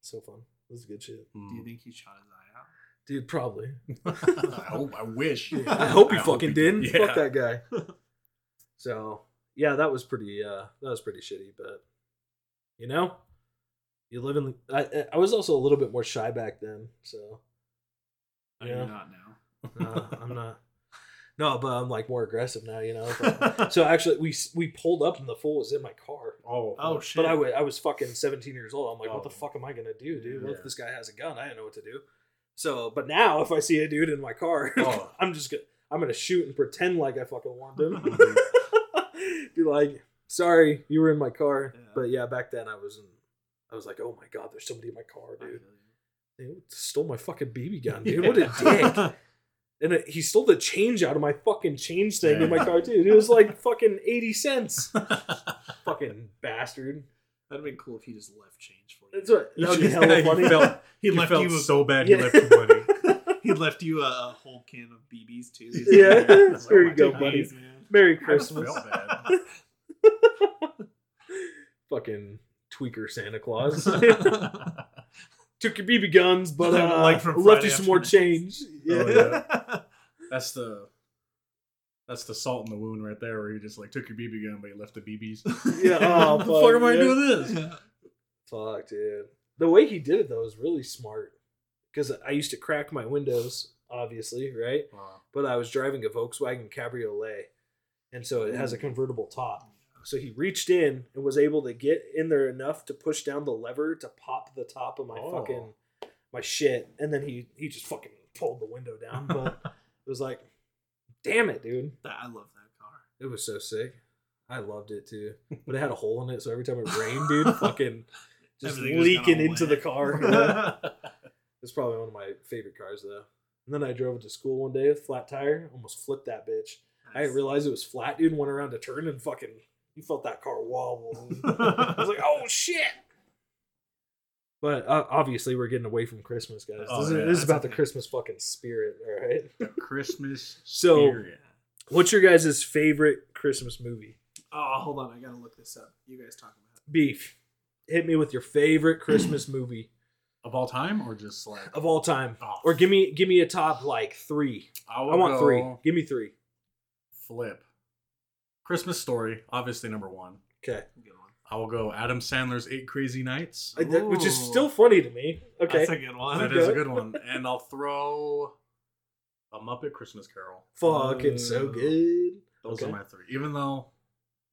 So fun. It was good shit. Do you think he shot his eye out? Dude, probably. I hope. I wish. I hope he I fucking did. Yeah. Fuck that guy. so yeah, that was pretty. uh That was pretty shitty. But you know, you live in. I I was also a little bit more shy back then. So Are Yeah. you not now? no, I'm not. No, but I'm like more aggressive now. You know. But- so actually, we we pulled up and the fool was in my car. Oh. Oh shit! But I wa- I was fucking 17 years old. I'm like, what the Oh. fuck am I gonna do, dude? What Yeah. if this guy has a gun? I don't know what to do. So, but now if I see a dude in my car, Oh. I'm just gonna I'm gonna shoot and pretend like I fucking want him. Be like, sorry, you were in my car. Yeah. But yeah, back then I was in. I was like, oh my god, there's somebody in my car, dude. They stole my fucking BB gun, dude. What a dick. And it, he stole the change out of my fucking change thing in my Yeah. car, too. It was like fucking 80 cents. fucking bastard. That'd been cool if he just left change for you. That's what. That would be hella you funny. felt- he You left felt you. So bad. Yeah. He left you money. he left you a, a whole can of BBs too. He's Yeah. like, That's oh, There you go, did. buddy. "Jeez, man." Merry Christmas. felt bad. Fucking tweaker Santa Claus. Took your BB guns, but uh, Like from left you some more change. Yeah. Oh, yeah. That's the that's the salt in the wound right there, where you just like took your BB gun, but you left the BBs. Yeah, oh, what the fuck am I fuck, doing this? Fuck, dude. The way he did it though was really smart. Because I used to crack my windows, obviously, right? Wow. But I was driving a Volkswagen Cabriolet, and so it has a convertible top. So he reached in and was able to get in there enough to push down the lever to pop the top of my Oh. fucking my shit, and then he he just fucking pulled the window down. But it was like, damn it, dude. I love that car. It was so sick. I loved it too. But it had a hole in it, so every time it rained, dude, fucking just Everything leaking into the car. It's probably one of my favorite cars though. And then I drove it to school one day with flat tire, almost flipped that bitch. I didn't realize it was flat, dude. Went around a turn and fucking you felt that car wobble. I was like, oh shit. But uh, obviously, we're getting away from Christmas, guys. Oh, this is, this is that's about the okay. Christmas fucking spirit, all right? The Christmas So- spirit. What's your guys' favorite Christmas movie? Oh, hold on. I gotta look this up. You guys talk about it. Beef. Hit me with your favorite Christmas movie of all time, or just like of all time, Oh, or give me give me a top like three. I, I want go three. Give me three. Flip. Christmas story, obviously number one. Okay. Good one. I will go Adam Sandler's Eight Crazy Nights. I- that- which is still funny to me. Okay, That's a good one. That is a good one. And I'll throw a Muppet Christmas Carol. fucking so good. Those Okay. are my three. Even though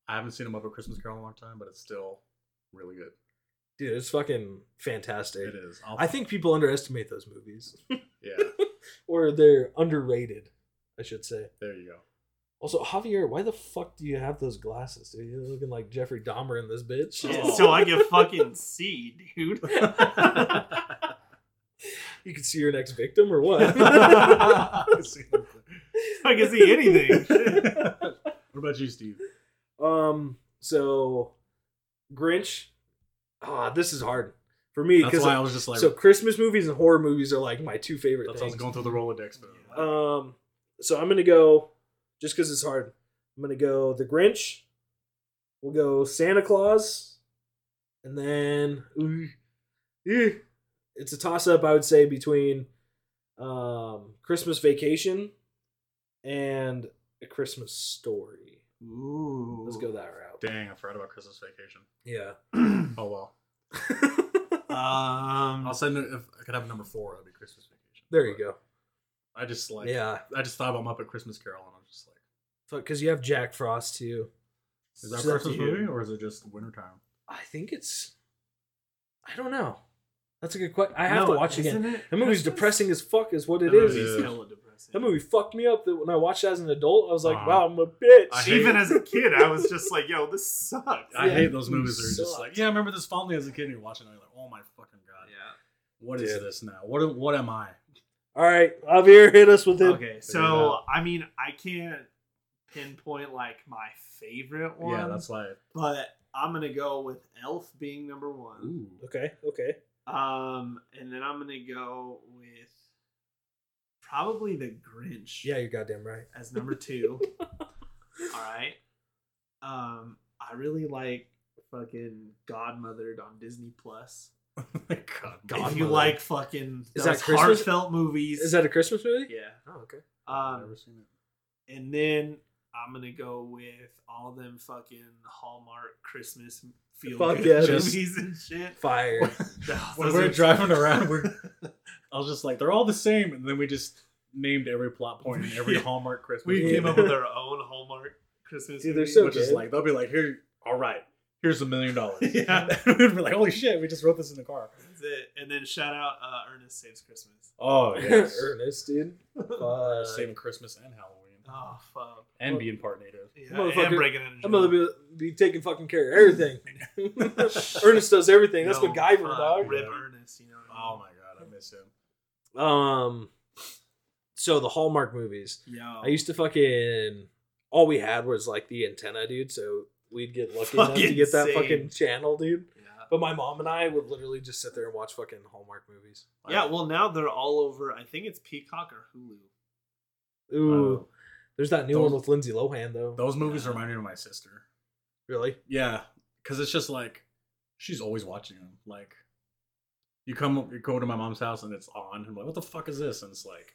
I haven't seen a Muppet Christmas Carol in a long time, but it's still really good. Dude, it's fucking fantastic. It is. I'll, I think people underestimate those movies, yeah. or they're underrated, I should say. There you go. Also, Javier, why the fuck do you have those glasses, dude? You're looking like Jeffrey Dahmer in this bitch. Yeah, Oh. So I can fucking see, dude. You can see your next victim or what? I can see anything. what about you, Steve? um. So, Grinch. Ah, this is hard for me That's because why I was just like, so Christmas movies and horror movies are like my two favorite that's why I was going through the Rolodex. But Um, so I'm gonna go just because it's hard. I'm gonna go the Grinch. We'll go Santa Claus, and then ooh, eh, it's a toss up. I would say between um, Christmas Vacation and A Christmas Story. Ooh. Let's go that route. dang, I forgot about Christmas Vacation. Yeah. Oh well. Um, I'll send it if I could have number four. It'd be Christmas Vacation. there you go. I just like. Yeah, I just thought about Muppet Christmas Carol, and I was just like, because you have Jack Frost too. is that a So Christmas you. movie or is it just wintertime? I think it's. I don't know. That's a good question. I have no, to watch again. isn't it That movie's Christmas? depressing as fuck, is what it That is. movie movie's is. hella depressing. That movie fucked me up. That when I watched it as an adult, I was like, Uh-huh. "Wow, I'm a bitch." I hate- Even as a kid, I was just like, "Yo, this sucks." I Yeah, hate those it movies that are just like, yeah, I remember this fondly as a kid, and you're watching it, and you're like, oh my fucking god, Yeah. what is Dude. this now? What what am I? All right, Javier, hit us with it. Okay, so. I mean, I can't pinpoint like my favorite one. Yeah, that's why. But I'm gonna go with Elf being number one. Ooh. Okay, okay. Um, and then I'm gonna go with probably the Grinch. Yeah, you're goddamn right. as number two. All right. Um, I really like fucking Godmothered on Disney Plus. Oh my god, if you like fucking Is that Christmas? heartfelt movies, Is that a Christmas movie? yeah. Oh, okay. I've Um, never seen it. and then I'm gonna go with all them fucking Hallmark Christmas feel Fuck good yeah, movies and shit. Fire. When Those we're are- driving around, we're, I was just like, they're all the same, and then we just named every plot point in every Yeah. Hallmark Christmas. we movie. came up with our own Hallmark Christmas. Dude, they're movie. so which is good. like they'll be like, here, all right, here's a million dollars. Yeah. we're like, holy shit, we just wrote this in the car. That's it. And then shout out uh, Ernest Saves Christmas. Oh yes, Ernest, dude. uh, Fuck. saving Christmas and Halloween, Oh fuck. and being part native. Yeah, Motherfucker, and breaking into I'm gonna be, be taking fucking care of everything. Ernest does everything. That's No, MacGyver, fuck, dog. Rip Yeah. Ernest, you know. what I Oh my god, I miss him. Um, so the Hallmark movies. Yo. I used to fucking. All we had was like the antenna, dude. So we'd get lucky enough to get that same. fucking channel, dude. Yeah. But my mom and I would literally just sit there and watch fucking Hallmark movies. Yeah, well now they're all over. I think it's Peacock or Hulu. Ooh, Uh, there's that new those- one with Lindsay Lohan though. Those movies Yeah. remind me of my sister. Really? Yeah, because it's just like she's always watching them. Like you come, you go to my mom's house and it's on. I'm like, what the fuck is this? And it's like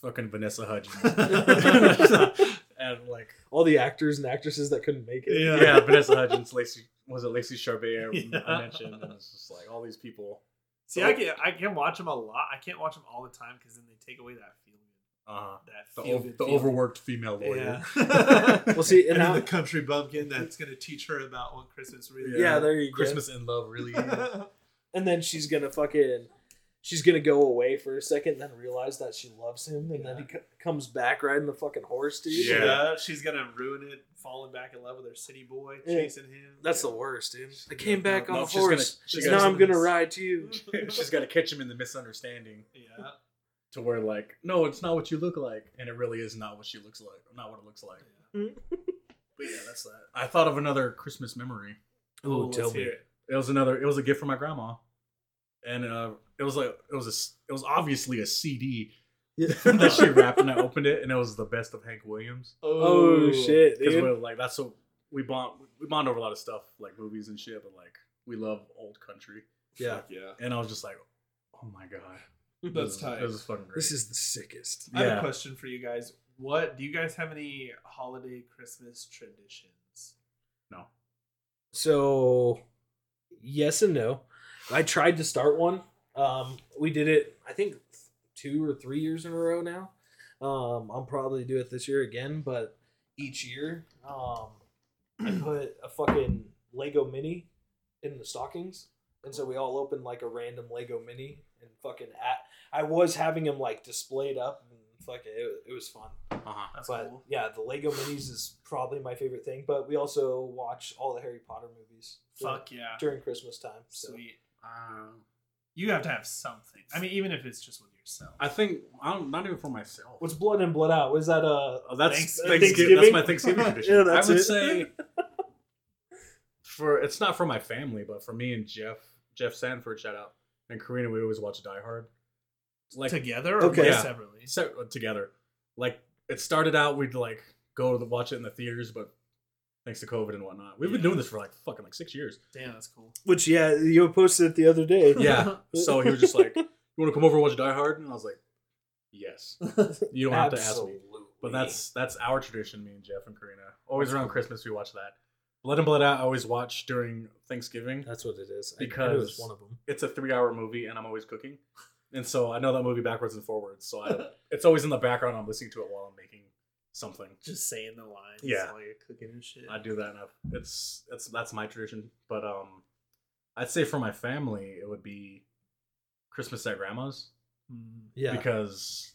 fucking Vanessa Hudgens, and like All the actors and actresses that couldn't make it. Yeah. yeah, Vanessa Hudgens, Lacey was it Lacey Chabert? I- Yeah. I mentioned, and it's just like all these people. See, I can I can watch them a lot. I can't watch them all the time because then they take away that feeling. Uh, That the, feel ov- good the overworked female lawyer. Yeah. Well, see, and and then now- the country bumpkin that's gonna teach her about what Christmas really. Yeah, is. there you go. Christmas in love, really. is. and then she's gonna fucking she's gonna go away for a second and then realize that she loves him and then he co- comes back riding the fucking horse dude Yeah. Yeah. she's gonna ruin it, falling back in love with her city boy, Yeah. chasing him. that's the worst dude i came back No, on a she's gonna- horse now i'm gonna ride too she's got to catch him in the misunderstanding. yeah. To where like no it's not what you look like and it really is not what she looks like not what it looks like. But yeah that's that. I thought of another christmas memory. Oh, Ooh, tell me. it. it was another it was a gift from my grandma. And uh it was like it was a s- it was obviously a cd that she wrapped and i opened it and it was the best of hank williams. Oh shit because dude. we're like that's what we bond we bond over a lot of stuff like movies and shit but like we love old country. Yeah. Fuck yeah. and i was just like oh my god That's tight. it was fucking great this is the sickest I have Yeah. a question for you guys. What do you guys have any holiday Christmas traditions? no So, yes and no. I tried to start one. Um, we did it, I think, two or three years in a row now. Um, I'll probably do it this year again, but each year, um, I put a fucking Lego Mini in the stockings, and so we all opened like a random Lego Mini and fucking at. I was having them like displayed up and fuck it, it, it was fun. Uh-huh. That's But cool. yeah, the Lego Minis is probably my favorite thing. But we also watch all the Harry Potter movies. during- Fuck yeah. during Christmas time. So. Sweet. Uh, You have to have something. I mean, even if it's just with yourself. I think I don't, not even for myself. What's Blood in Blood Out? Was that uh Oh, that's Thanks- Thanksgiving. That's my Thanksgiving tradition. Yeah, that's I would it. say for it's not for my family, but for me and Jeff, Jeff Sanford, shout out, and Karina, we always watch Die Hard. Like Together or Okay. okay. Yeah. separately? se- uh, together. Like it started out, we'd like go to the, watch it in the theaters, but thanks to COVID and whatnot, we've been doing this for like fucking like six years. Damn, that's cool. Which yeah, you posted it the other day. Yeah. so he was just like, "You want to come over and watch Die Hard?" And I was like, "Yes." You don't have to ask me. But that's that's our tradition, me and Jeff and Karina. Always around Christmas we watch that. Blood and Blood Out I always watch during Thanksgiving. that's what it is. I- I knew Because- it one of them. It's a three hour movie and I'm always cooking. And so I know that movie backwards and forwards. So I, it's always in the background. I'm listening to it while I'm making something. Just saying the lines Yeah. while you're cooking and shit. I do that enough. It's it's that's my tradition. But um I'd say for my family it would be Christmas at grandma's. Mm. Yeah, Because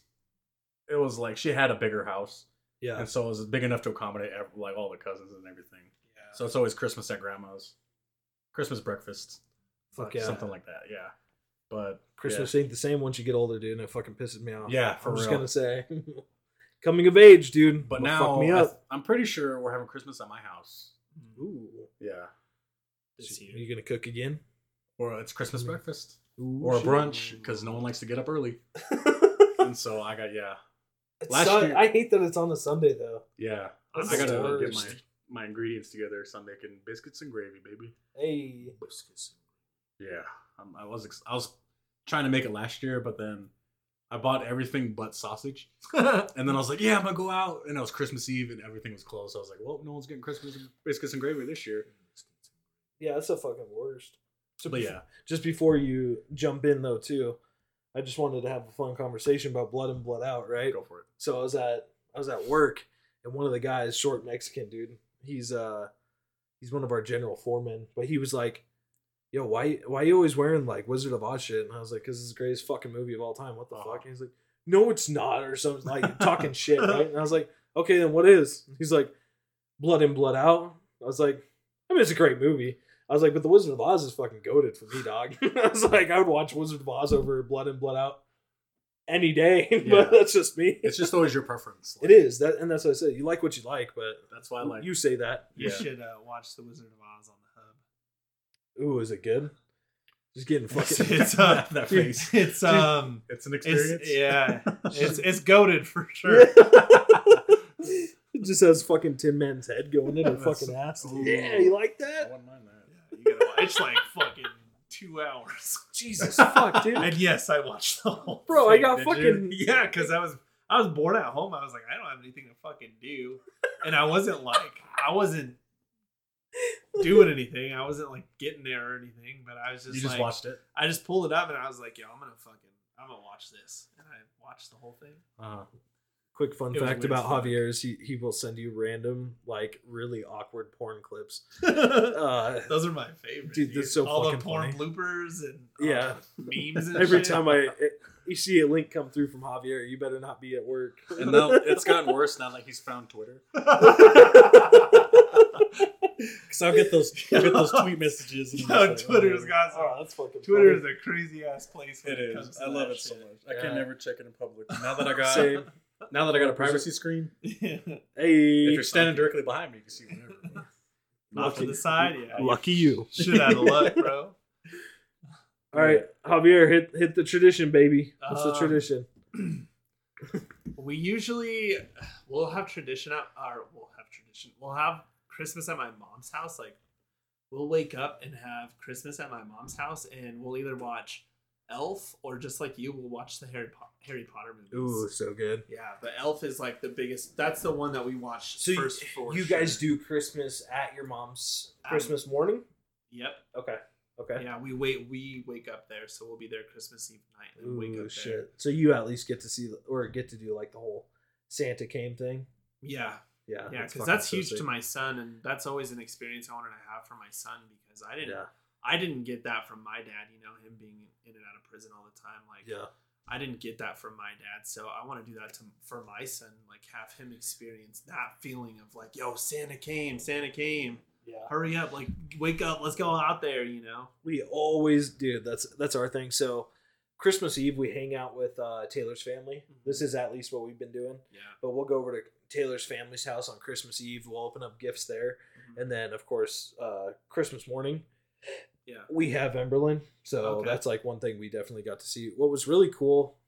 it was like she had a bigger house. yeah. And so it was big enough to accommodate like all the cousins and everything. Yeah. So it's always Christmas at grandma's, Christmas breakfast, Fuck yeah. something like that. Yeah, but Christmas ain't the same once you get older, dude, and it fucking pisses me off. Yeah, for I'm just real. gonna say, coming of age, dude. yeah. but now fuck me I up. th- I'm pretty sure we're having Christmas at my house. Ooh, Yeah, This are year. you gonna cook again? or it's Christmas Mm. breakfast Ooh, or a shit. brunch because no one likes to get up early, and so I got yeah, It's Last Sun- year- I hate that it's on a Sunday though. yeah. That's I gotta the get my my ingredients together so I'm making biscuits and gravy, baby. Hey, biscuits. Yeah, um, I was ex- I was trying to make it last year, but then I bought everything but sausage. And then I was like, yeah, I'm gonna go out. And it was Christmas Eve and everything was closed. So I was like, well, no one's getting Christmas biscuits and gravy this year. yeah, that's the fucking worst. So But yeah, just before you jump in though, too, I just wanted to have a fun conversation about blood and blood out, right? go for it. So I was at I was at work, and one of the guys, short Mexican dude, he's uh he's one of our general foremen, but he was like, "Yo, why why you always wearing like Wizard of Oz shit?" And I was like, "Cause it's the greatest fucking movie of all time. What the Uh-huh. fuck?" And he's like, "No, it's not," or something like talking shit, right? And I was like, "Okay, then what is?" He's like, "Blood in, Blood Out." I was like, "I mean, it's a great movie." I was like, "But the Wizard of Oz is fucking goaded for me, dog." I was like, "I would watch Wizard of Oz over Blood in, Blood Out." Any day, Yeah. but that's just me. It's just always your preference. It is that, and that's what I said. You like what you like, but That's why I like. you say that. You Yeah. should uh, watch The Wizard of Oz on the hub. Ooh, is it good? Just getting It's, fucking. it's, uh, that, that face. it's um, It's an experience. it's yeah, it's it's goaded for sure. it just has fucking Tin Man's head going in her fucking ass. Ooh. Yeah, you like that? I that? wouldn't mind that. Yeah, you gotta watch. It's like fucking two hours. Jesus fuck, dude. And yes, I watched the whole. Bro, I got did fucking. Yeah, because I was I was bored at home. I was like, I don't have anything to fucking do, and I wasn't like I wasn't doing anything. I wasn't like getting there or anything. But I was just You just like, watched it. I just pulled it up and I was like, yo, I'm gonna fucking I'm gonna watch this, and I watched the whole thing. Uh, Quick fun It fact about as. Javier is he, he will send you random, like, really awkward porn clips. Uh, Those are my favorite. Dude, that's so funny. all the porn funny. bloopers and Yeah. memes. And every shit. time I. You see a link come through from Javier, you better not be at work. and now it's gotten worse now that he's found Twitter. Because I'll get those, I'll get those tweet messages. And I'm Yo, like, Twitter's oh, got some. Oh, that's fucking Twitter funny. is a crazy ass place. When It it, comes to I love that it so shit. much. I Yeah. can never check it in public. Now that I got, Same. now that I got a privacy screen, Hey, if you're standing directly behind me, you can see whatever. Off to the side, yeah. lucky you. Shit out of luck, bro. All right, Javier, hit hit the tradition, baby. What's the Um, tradition? We usually we'll have tradition at our we'll have tradition. We'll have Christmas at my mom's house. Like we'll wake up and have Christmas at my mom's house, and we'll either watch Elf or just like you, we'll watch the Harry po- Harry Potter movies. Ooh, so good. Yeah, but Elf is like the biggest. That's the one that we watched So first. you, for you guys do Christmas at your mom's Um, Christmas morning? Yep. Okay. Okay. Yeah, we wait. We wake up there, so we'll be there Christmas Eve night and wake up shit. there. So you at least get to see or get to do like the whole Santa came thing. Yeah, Yeah. yeah, because fucking that's huge sick. to my son, and that's always an experience I wanted to have for my son because I didn't. Yeah. I didn't get that from my dad. You know, him being in and out of prison all the time. Like, Yeah. I didn't get that from my dad, so I want to do that to for my son. Like, have him experience that feeling of like, yo, Santa came, Santa came. Yeah. Hurry up, like, wake up, let's go out there. You know. We always do. That's that's our thing. So Christmas Eve we hang out with uh, Taylor's family. Mhm. This is at least what we've been doing. Yeah. But we'll go over to Taylor's family's house on Christmas Eve. We'll open up gifts there, Mhm. and then of course uh, Christmas morning Yeah. we have Emberlyn. So Okay. that's like one thing we definitely got to see. What was really cool,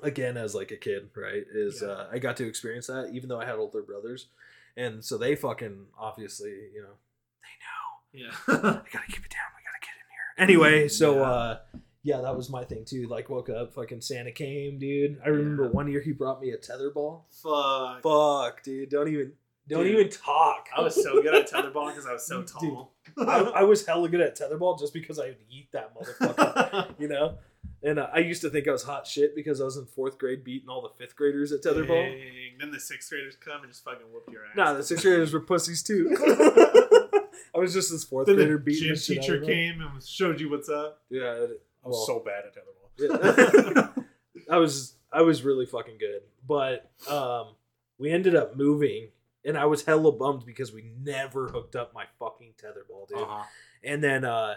again as like a kid, right, is Yeah. uh, I got to experience that even though I had older brothers, and so they fucking obviously you know they know Yeah. I gotta keep it down. We gotta get in here. Anyway, so Yeah. uh yeah, that was my thing too. Like woke up, fucking Santa came, dude. I remember Yeah. one year he brought me a tetherball. Fuck. Fuck, dude. Don't even don't Dude, even talk. I was so good at tetherball because I was so Dude. tall. I, I was hella good at tetherball just because I would eat that motherfucker, you know? And uh, I used to think I was hot shit because I was in fourth grade beating all the fifth graders at tetherball. Dang. Then the sixth graders come and just fucking whoop your ass. Nah, the sixth graders were pussies too. I was just this fourth then grader the beating gym the teacher came and showed you what's up. Yeah, was well, so bad at tetherball. I was I was really fucking good. But um we ended up moving and I was hella bummed because we never hooked up my fucking tetherball, dude. Uh-huh. And then uh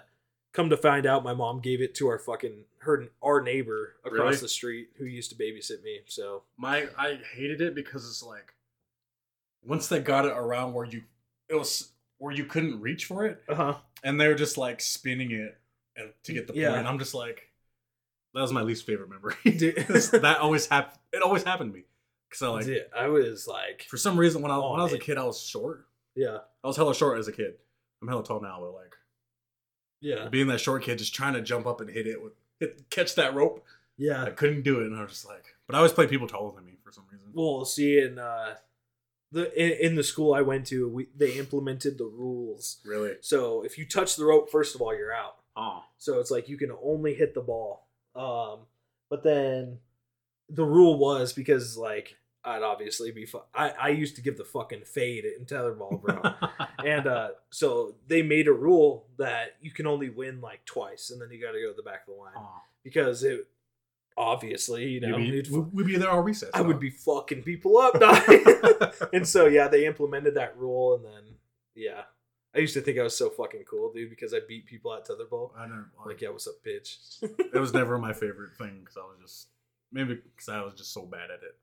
come to find out my mom gave it to our fucking her our neighbor across Really? the street who used to babysit me. So My I hated it because it's like once they got it around where you it was where you couldn't reach for it, uh-huh. and they were just like spinning it to get the point. And I'm just like, that was my least favorite memory. That always happened. It always happened to me because I like Dude, I was like for some reason when I Oh, when I was a kid I was short. Yeah. I was hella short as a kid. I'm hella tall now, but like Yeah. being that short kid, just trying to jump up and hit it with hit, catch that rope. Yeah, I couldn't do it, and I was just like, but I always play people taller than me for some reason. Well, see in uh the in, in the school I went to, we they implemented the rules. really? So if you touch the rope, first of all, you're out. Oh, So it's like you can only hit the ball. Um, but then the rule was because like I'd obviously be fu- I I used to give the fucking fade in tetherball, bro. and uh, so they made a rule that you can only win like twice, and then you got to go to the back of the line oh. because it obviously you know You'd be- it'd we- fu- we'd be there all recess. I huh? would be fucking people up, and so yeah, they implemented that rule, and then yeah, I used to think I was so fucking cool, dude, because I beat people at tetherball. I don't Like, yeah, what's up, bitch? it was never my favorite thing because I was just maybe because I was just so bad at it.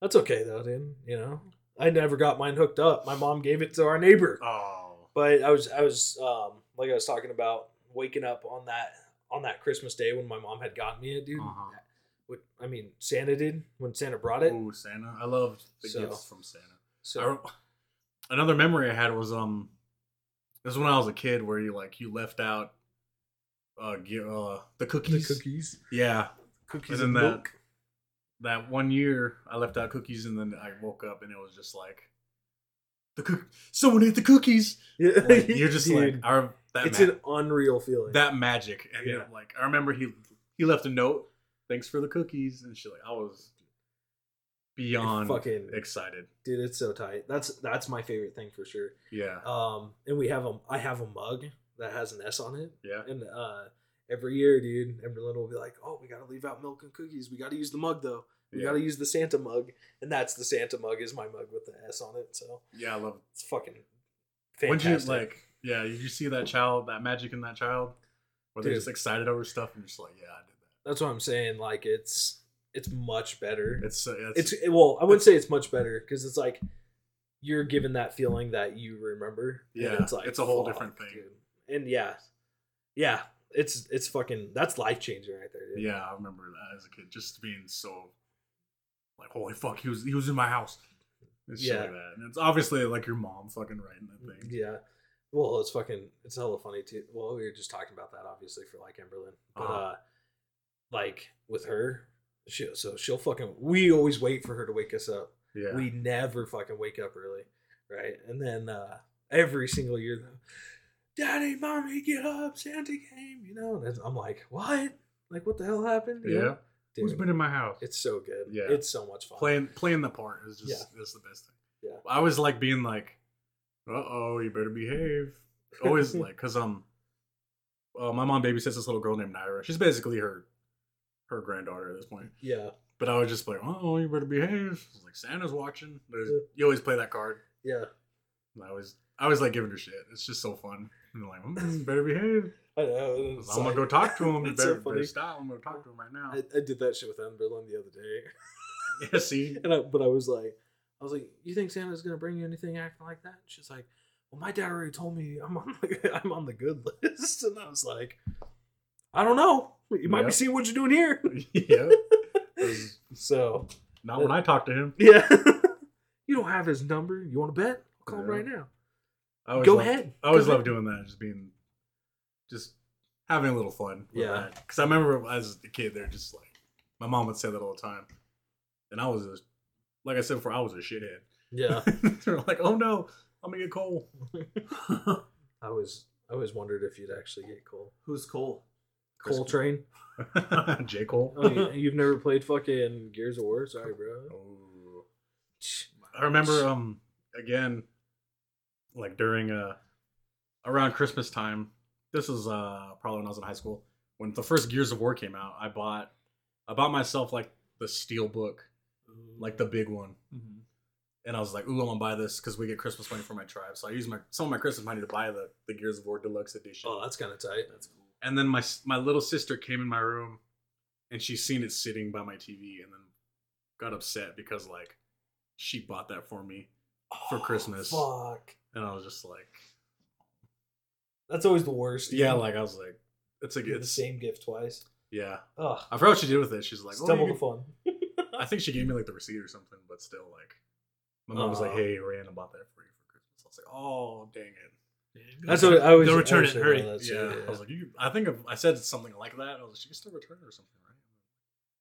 That's okay though, dude. You know, I never got mine hooked up. My mom gave it to our neighbor, Oh, but I was I was um like I was talking about waking up on that on that Christmas day when my mom had gotten me it, dude. Uh-huh. What I mean, Santa did when Santa brought it. oh, Santa! I loved the So- gifts from Santa. So I another memory I had was um, this was when I was a kid where you like you left out uh, uh the the cookies. cookies, Yeah, cookies And that- milk. that one year I left out cookies and then I woke up and it was just like the cook. Someone ate the cookies. Yeah, Like, you're just Dude, like our that it's ma- an unreal feeling. that magic and Yeah. it, like I remember he he left a note. Thanks for the cookies and shit. Like I was beyond fucking excited. dude, it's so tight. That's that's my favorite thing for sure. Yeah, Um, and we have a I have a mug that has an S on it, yeah. and uh, every year, dude, Emberlyn will be like, "Oh, we gotta leave out milk and cookies. We gotta use the mug though. We Yeah. gotta use the Santa mug." And that's the Santa mug is my mug with the S on it. So Yeah, I love. it it's fucking fantastic. you like, yeah, you you see that child, that magic in that child, where they're just excited over stuff and just like, yeah, I did that. that's what I'm saying. Like it's it's much better. It's uh, it's, It's well, I wouldn't say it's much better because it's like you're given that feeling that you remember. and Yeah, it's like it's a whole fuck, different thing. dude. And yeah, yeah, it's it's fucking that's life changing right there. Dude. yeah. I remember that as a kid, just being so like, holy fuck, he was he was in my house. It's Yeah. like that, and it's obviously like your mom fucking writing that thing. Yeah. Well, it's fucking it's hella funny too. Well, we were just talking about that obviously for like Emberlyn. But Uh-huh. uh like with her, She, so she'll fucking. We always wait for her to wake us up. Yeah. We never fucking wake up early, right? And then uh every single year, though, Daddy, Mommy, get up! Santa came. You know, and I'm like, what? Like, what the hell happened? You yeah. know? Who's Dude, been in my house? it's so good. Yeah. it's so much fun. playing playing the part is just is the best thing. Yeah. I was like being like, uh oh, you better behave. Always like, cause um, uh, my mom babysits this little girl named Naira. She's basically her her granddaughter at this point. Yeah, But I was just like, oh, you better behave. Like Santa's watching. There's. You always play that card. yeah. And I was I was like giving her shit. It's just so fun. And like, mm, better behave. I know. I'm gonna go talk to him. You It's so better, better stop. I'm gonna talk to him right now. I, I did that shit with Emberlyn the other day. yeah, see, And I, but I was like, I was like, you think Santa's gonna bring you anything acting like that? She's like, well, my dad already told me I'm on the, I'm on the good list, and I was like, I don't know. You might Yep. be seeing what you're doing here. yeah. 'Cause So Not when I talk to him. yeah, you don't have his number. You want to bet? I'll call him right now. I always Go love- ahead. I always love doing that, just being, just having a little fun. Yeah. Because I remember as a kid, they're just like, my mom would say that all the time, and I was a, like I said before, I was a shithead. Yeah, they're like, oh no, I'm gonna get coal. I was. I always wondered if you'd actually get Cole. Who's Cole? Cole Train. J Cole. Oh, you, you've never played fucking Gears of War? Sorry, bro. Oh. I remember um again like during uh around Christmas time. This is uh probably when I was in high school. When the first Gears of War came out, I bought I bought myself like the steel book, like the big one. Mhm. And I was like, ooh, I'm gonna buy this because we get Christmas money for my tribe. So I used my some of my Christmas money to buy the, the Gears of War Deluxe Edition. Oh, that's kind of tight. That's cool. And then my my little sister came in my room, and she seen it sitting by my TV, and then got upset because like she bought that for me, For oh, Christmas. Oh, Fuck. and I was just like, That's always the worst. yeah, dude. like I was like, it's a Get the same gift twice. yeah. Ugh. I forgot what she did with it. She's like, It's oh, double the fun. I think she gave me like the receipt or something, but still like, my mom was like, hey, Ryan, I bought that for you for Christmas. I was like, oh, dang it. That's what I always. Go return it in hurry. say that yeah. I was like, you. I think if I said something like that, I was like, she can still return it or something, right?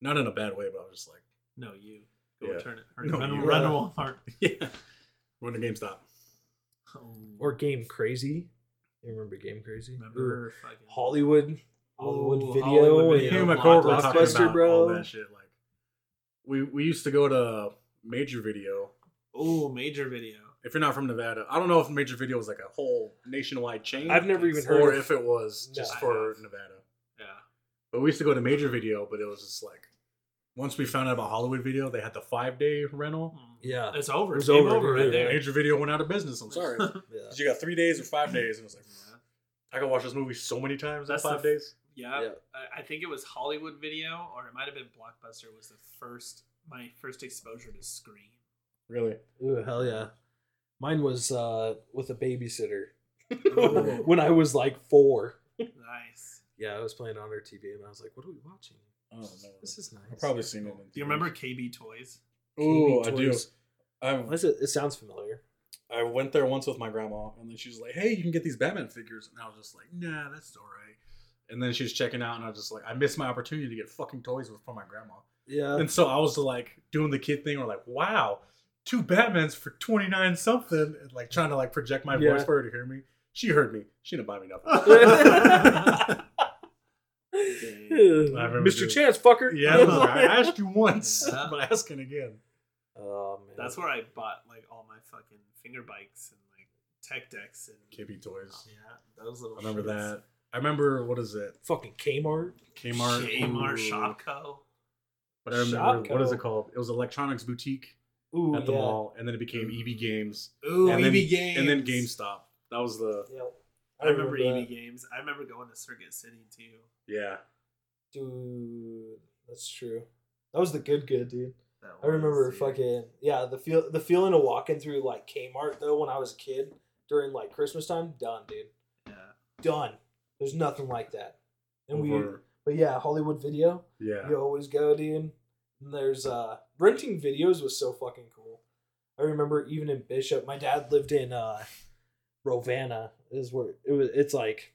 Not in a bad way, but I was just like, No, you. Go Yeah. return it. Hurry. No, run, you. run to Walmart. yeah. We're in the GameStop. Oh. or Game Crazy. You remember Game Crazy? Remember fucking Hollywood. Hollywood Ooh, video. Hollywood and- Me Video. and my Blockbuster, about bro. all that shit. Like, we we used to go to Major Video. Oh, major video. If you're not from Nevada, I don't know if Major Video was like a whole nationwide chain. I've never even heard or of- if it was No, just I for have. Nevada. Yeah. But we used to go to Major Video, but it was just like once we found out about Hollywood Video, they had the five day rental. Hmm. Yeah. It's over. It was It's game over, over, dude. right there. Major Video went out of business. I'm sorry. Yeah. 'Cause you got three days or five days, and it was like Yeah. I could watch this movie so many times in That's five the- days. Yeah, Yeah. I, I think it was Hollywood Video, or it might have been Blockbuster. Was the first my first exposure to Scream. Really? Ooh, hell yeah. Mine was uh, with a babysitter when I was like four. Nice. Yeah, I was playing on our TV and I was like, "What are we watching? I don't know. This is nice." I've probably seen it. in Do you remember KB Toys? Oh, I do. I What is it? It sounds familiar. I went there once with my grandma, and then she was like, "Hey, you can get these Batman figures," and I was just like, "Nah, that's all right." And then she was checking out, and I was just like, "I missed my opportunity to get fucking toys with from my grandma." Yeah. And so I was like doing the kid thing, or like, "Wow, two Batmans for twenty nine something," and like trying to like project my Yeah. voice for her to hear me. She heard me. She didn't buy me nothing. Mr. doing- Chance, fucker. yeah, I, like, I asked you once, Yeah. but asking again. Oh man. That's where I bought like all my fucking finger bikes and like tech decks and KB Toys. yeah, those little. I remember shits. that. I remember what is it? fucking Kmart. Kmart. Kmart, Ooh. Shopko. But I remember what is it called? It was Electronics Boutique Ooh, at the yeah. mall, and then it became EB Games, Ooh, and EB then, Games. and then GameStop. That was the Yep. I remember EB. Games. I remember going to Circuit City too. yeah. Dude, that's true. That was the good good, dude. That I remember was, fucking yeah, the feel the feeling of walking through like Kmart though when I was a kid during like Christmas time, done, dude. Yeah. Done. There's nothing like that. And we but yeah, Hollywood video. yeah. You always go, dude. And there's uh renting videos was so fucking cool. I remember even in Bishop, my dad lived in uh Rovana is where it was it's like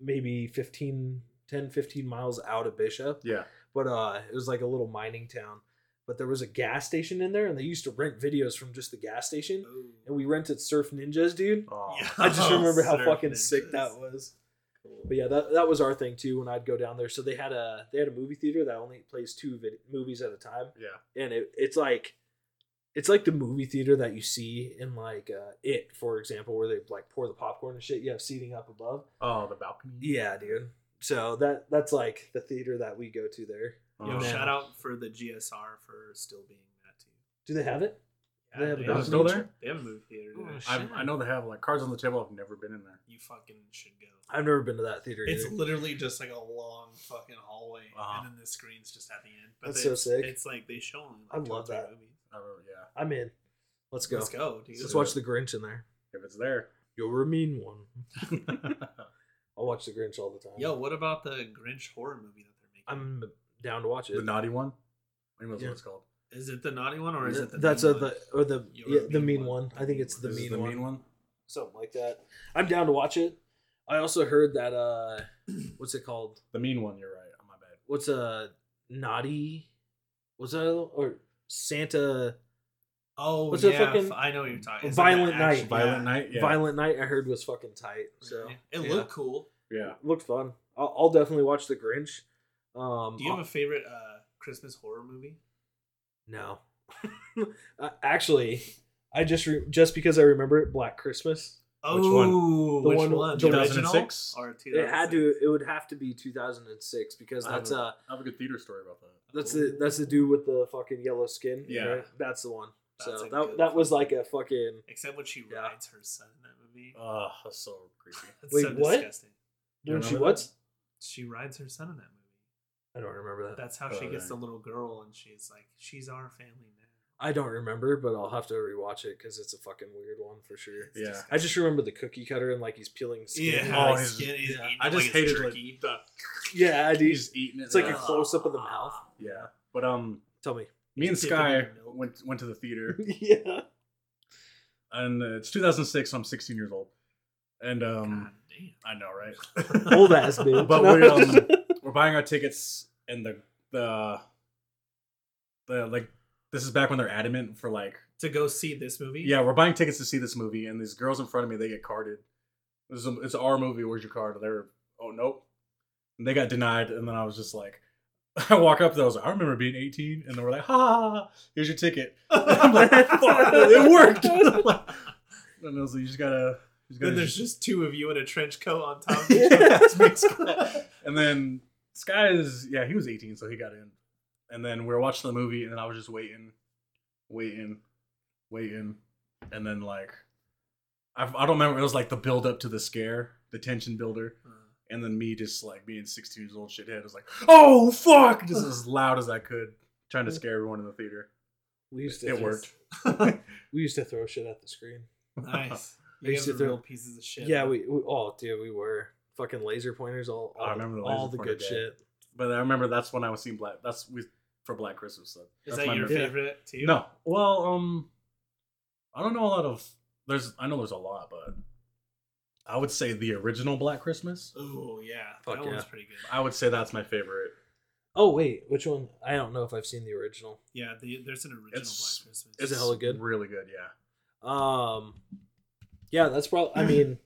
maybe 15 10 15 miles out of Bishop. Yeah. but uh, it was like a little mining town. But there was a gas station in there, and they used to rent videos from just the gas station. Ooh. And we rented Surf Ninjas, dude. Oh, Yeah. I just remember how Surf fucking sick that was. But yeah, that, that was our thing too. When I'd go down there, so they had a they had a movie theater that only plays two vid- movies at a time, yeah. and it, it's like it's like the movie theater that you see in like uh, it, for example, where they like pour the popcorn and shit. You have seating up above. Oh, the balcony. Yeah, dude. So that that's like the theater that we go to there. Yo, Oh. man. shout out for the GSR for still being that too. Do they have it? Yeah, They have a have Is it still there? They have a movie theater. Oh, I've, I know they have like cards on the table. I've never been in there. You fucking should go. I've never been to that theater. It's either. literally just like a long fucking hallway, Uh-huh. and then the screen's just at the end. But That's it's, so sick. It's like they show them. I like two or love that. movies. I don't, yeah. I'm in. Let's go. Let's go, dude. Let's watch the Grinch in there. If it's there. You're a mean one. I'll watch the Grinch all the time. Yo, what about the Grinch horror movie that they're making? I'm down to watch it. the naughty one. I think that's Yeah. what it's called. Is it the naughty one or is it the That's mean a one? the or the yeah, a the mean mean one. one. I think it's the is mean the one. mean one. Something like that. I'm down to watch it. I also heard that uh what's it called? The mean one. You're right. Oh, my bad. What's a naughty was that or Santa Oh, What's yeah, fucking- I know what you're talking. It's Violent like Night. action- Violent yeah. Night. Yeah. Violent Night I heard was fucking tight. So it yeah. looked cool. Yeah. looked fun. I'll, I'll definitely watch the Grinch. Um Do you have a favorite uh, Christmas horror movie? No. uh, actually, I just re- just because I remember it, Black Christmas. Which one? Oh, The which one- one? the The one- 2006? It had to. It would have to be 2006 because that's a- uh have a good theater story about that. that's the that's the dude with the fucking yellow skin. Yeah. right? that's the one. That's so that that was like a fucking. Except when she Yeah. rides her son in that movie. Oh, that's so creepy. That's Wait, so what? disgusting. You When she what? She rides her son in that movie. I don't remember that. That's how Oh, she gets dang. the little girl, and she's like, "She's our family now." I don't remember, but I'll have to rewatch it because it's a fucking weird one for sure. It's Yeah. disgusting. I just remember the cookie cutter and like he's peeling skin. yeah, Oh, like skin is yeah. eating I just like hated, it's like, jerky. yeah, dude. He's eating it. It's like a close up of the mouth. Yeah. But um, Tell me. me and Dip it in Sky went went to the theater, yeah. and uh, it's 2006. So I'm 16 years old, and um, God damn. I know, right? Old ass bitch. But No. we um, we're buying our tickets, and the the the like this is back when they're adamant for like to go see this movie. yeah we're buying tickets to see this movie, and these girls in front of me they get carded. This is a, it's our movie. Where's your card? They're oh nope, and they got denied, and then I was just like. I walk up I was like, I remember being 18, and they were like, ha, ha, ha here's your ticket. I'm like, it worked. and I was like, you just gotta, you just gotta Then there's just two of you in a trench coat on top. of each other. It's me and Scott. and then Sky is yeah, he was 18, so he got in. And then we were watching the movie, and then I was just waiting, waiting, waiting, and then like, I, I don't remember. It was like the build up to the scare, the tension builder, uh-huh. and then me just like being 16 years old shithead was like, oh fuck, just as loud as I could, trying to scare everyone in the theater. we used to It just- worked. We used to throw shit at the screen. nice. I You used to throw- real pieces of shit. Yeah, we, we oh dude, we were fucking laser pointers all. I all remember the all the pointer good day. shit. But I remember that's when I was seeing Black. That's we for Black Christmas. So Is that's that my your memory. Yeah. favorite too? No. Well, um, I don't know a lot of. There's, I know there's a lot, but I would say the original Black Christmas. Oh yeah, Fuck that yeah. one's pretty good. I would say that's my favorite. Oh wait, which one? I don't know if I've seen the original. Yeah, the, there's an original It's- Black Christmas. Is it hella good? Really good, yeah. Um, yeah, that's probably. I mean,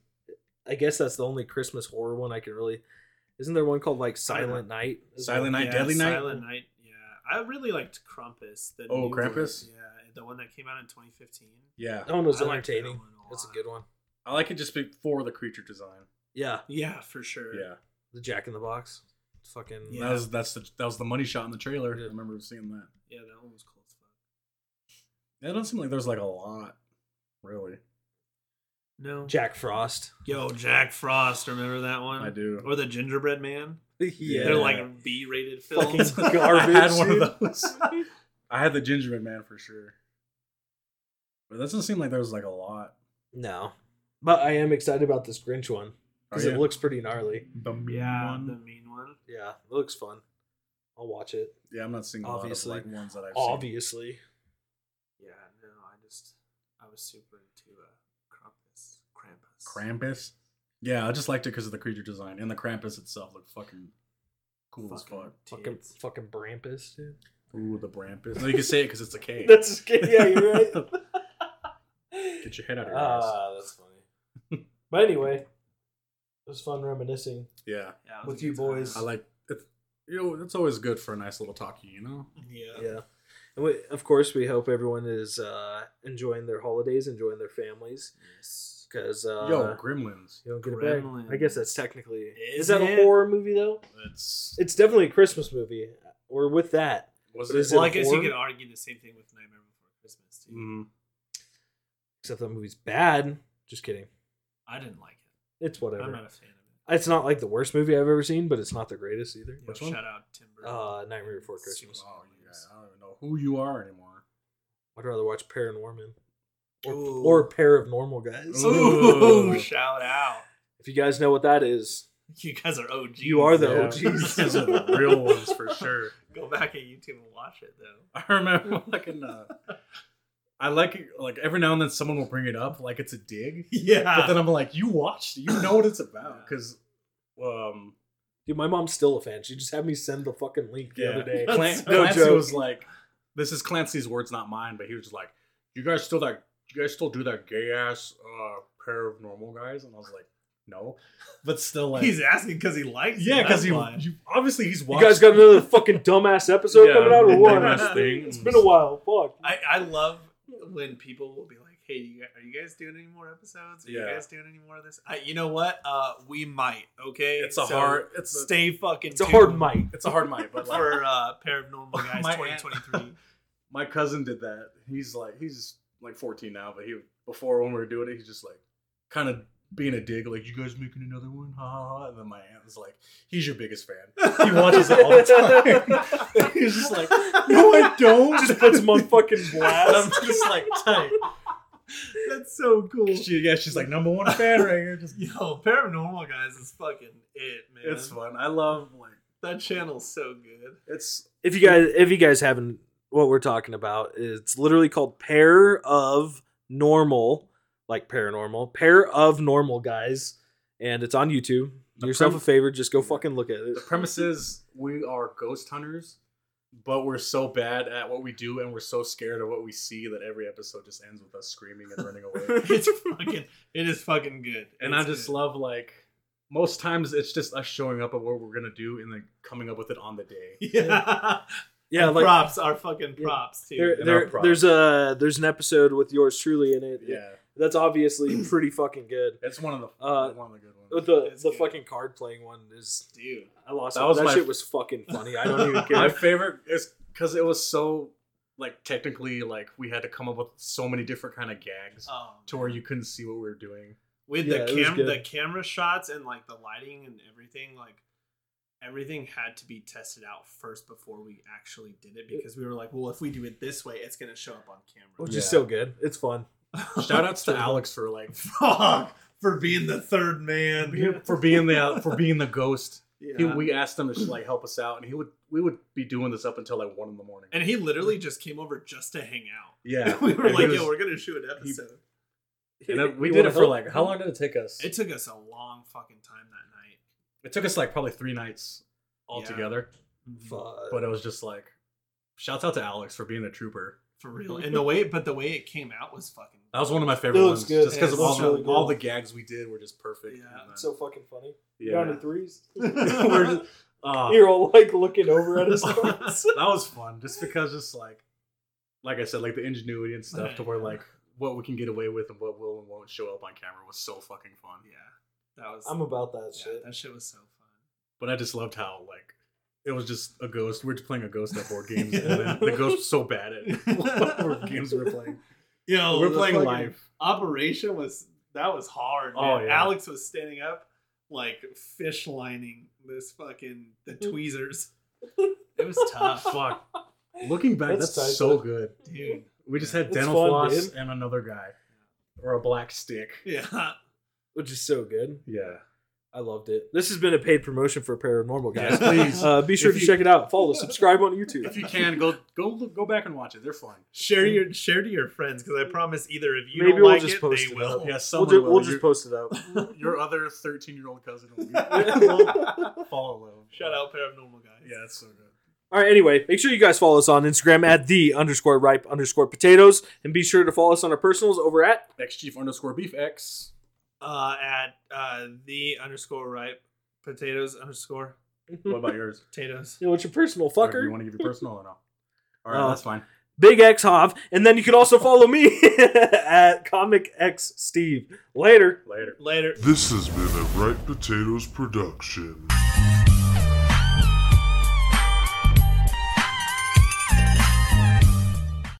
I guess that's the only Christmas horror one I can really. Isn't there one called like Silent Night? as well? Silent Night, Yeah, Deadly Night. Silent Night. Yeah, I really liked Krampus. The Oh, new one. Krampus? Yeah, the one that came out in 2015. Yeah, That one was I liked that entertaining. one a That's a good one. I like it just before the creature design. Yeah, Yeah, for sure. Yeah, the Jack in the Box. Fucking Yeah. that was that's the that was the money shot in the trailer. Yeah. I remember seeing that. yeah, that one was cool as fuck. It doesn't seem like there's like a lot, really. No, Jack Frost. yo, Jack Frost. Remember that one? I do. Or the Gingerbread Man. yeah, They're like B-rated Fucking films. garbage. I had one of those. I had the gingerbread man for sure. But that doesn't seem like there was like a lot. No, but I am excited about this Grinch one oh, because Are it looks pretty gnarly. The mean yeah, one. the mean one. Yeah, it looks fun. I'll watch it. Yeah, I'm not seeing a Obviously. lot of like ones that I've Obviously, Yeah, no, I just I was super into Krampus. Krampus. Yeah, I just liked it because of the creature design and the Krampus itself looked fucking Cool as fuck. Fucking tits. fucking Brampus, dude. Ooh, the Brampus. No, you can say it because it's a K. That's just kidding. Yeah, you're right. Get your head out of your ass. Ah, that's funny. but anyway, it was fun reminiscing Yeah, Yeah, with you good time. boys. I like it. You know, it's always good for a nice little talkie, you know. Yeah. Yeah. And we, of course, we hope everyone is uh, enjoying their holidays, enjoying their families. Yes. Because uh, Yo, Gremlins. you don't get it back. I guess that's technically. Is, Is that a horror movie though? It's It's definitely a Christmas movie. We're with that. was But it? is Well, it I guess you could argue the same thing with Nightmare Before Christmas too. Mhm. Except that movie's bad. Just kidding. I didn't like it. It's whatever. I'm not a fan of it. It's not like the worst movie I've ever seen, but it's not the greatest either. Yo, Which one? Shout out Tim Burton. Uh, Nightmare Before Christmas. Oh, yeah, I don't even know who you are anymore. I'd rather watch Paranorman or, Ooh. or Pair of Normal Guys. Ooh, Ooh. shout out. If you guys know what that is, You guys are OGs. You are the Yeah, OGs. These are the real ones for sure. Go back at YouTube and watch it though. I remember like in uh, I like it, like every now and then someone will bring it up like it's a dig, Yeah. but then I'm like, you watched, it, you know what it's about, because um, dude, my mom's still a fan. She just had me send the fucking link the yeah, other day. That's Clan- so- No Clancy was like, this is Clancy's words, not mine, but he was just like, you guys still that, you guys still do that gay ass uh pair of normal guys, and I was like, no, but still like, He's asking because he likes it. yeah, because he you, you obviously he's You guys got another fucking dumbass episode Yeah, coming out or what? dumbass thing. It's been a while. Fuck. I, I love when people will be like, "Hey, you guys, are you guys doing any more episodes? Are Yeah. you guys doing any more of this?" I, you know what? Uh, we might. Okay, It's a So hard, it's a, Stay fucking. It's a hard might. it's a hard might. but like, for uh, Paranormal Guys My aunt- 2023. my cousin did that. He's like he's like 14 now, but he before when we were doing it, he's just like kind of being a dig, like you guys making another one, ha ha ha. And then my aunt was like, he's your biggest fan. He watches it all the time. he's just like, no, I don't. Just puts him on fucking And blast. I'm just like tight. That's so cool. She, yeah, she's like number one fan right here. Just, Yo, Paranormal Guys is fucking it, man. it's fun. I love like That channel's so good. it's if you guys if you guys haven't what we're talking about it's literally called pair of normal like paranormal pair of normal guys and it's on youtube do yourself a favor just go fucking look at it the premise is we are ghost hunters, but we're so bad at what we do and we're so scared of what we see that every episode just ends with us screaming and running away. It's fucking. It is fucking good. and I just good. love like most times it's just us showing up at what we're gonna do and then coming up with it on the day. Yeah. yeah like props are fucking Yeah. props too. there, there- props. there's a there's an episode with yours truly in it Yeah, that's obviously pretty fucking good it's one of the Uh, one of the good ones. the It's the good. fucking card playing one is Dude. i lost That that, was that my- shit was fucking funny i don't even care. My favorite is because it was so like technically like we had to come up with so many different kind of gags Oh, to where you couldn't see what we were doing. with Yeah, the cam the camera shots and like the lighting and everything like everything had to be tested out first before we actually did it because we were like well if we do it this way it's gonna show up on camera which Yeah. is so good it's fun Shout outs to Alex for like fuck for being the third man for being the for being the ghost. yeah. He, we asked him to like help us out, and he would we would be doing this up until like one in the morning. and he literally just came over just to hang out yeah, we were and like was- yo we're gonna shoot an episode and then we did it for help? like how long did it take us? it took us a long fucking time that night It took us like probably three nights all Yeah. together, Fuck. but it was just like, shouts out to Alex for being a trooper. for real. And the way but the way it came out was fucking That was one of my favorite It ones, good. just because It all, the, really all the gags we did were just perfect. Yeah, then- so fucking funny. Yeah, down to threes? We're just- uh, you're all like looking over at us. That was fun just because just like like i said like the ingenuity and stuff to where like what we can get away with and what will and won't show up on camera was so fucking fun. Yeah that was i'm about that yeah, shit. that shit was so fun. But i just loved how like it was just a ghost. We are just playing a ghost at board games and then the ghost was so bad at what games we were playing. You know we're playing fucking live. Operation was that was hard Oh, yeah. alex was standing up like fish lining this fucking the tweezers. It was tough. Fuck. Looking back That's that's, so though. good. Dude. We just had It's dental fun, floss dude. and another guy. Or a black stick. Yeah which is so good yeah I loved it. This has been a paid promotion for Paranormal, guys. Yes, please. Uh, be sure If to you- check it out. Follow, subscribe on YouTube. if you can, go go look- go back and watch it. They're fun. Share your share to your friends because I promise either if you Maybe don't we'll like just it, post they it will. up. Yeah, we'll, someone ju- will. we'll just Your- post it up. Your other 13 year old cousin will, will follow. Shout out paranormal guys. Yeah, that's so good. All right. Anyway, make sure you guys follow us on Instagram at the underscore ripe underscore potatoes, and be sure to follow us on our personals over at. X Chief underscore beef X. Uh, at uh, the underscore ripe potatoes underscore What about yours? potatoes. You know, what's your personal Or do fucker? You want to give your personal or no? All right, Uh, that's fine. Big X Hov, and then you can also follow me at Comic X Steve. Later. Later. Later. This has been a Ripe Potatoes production.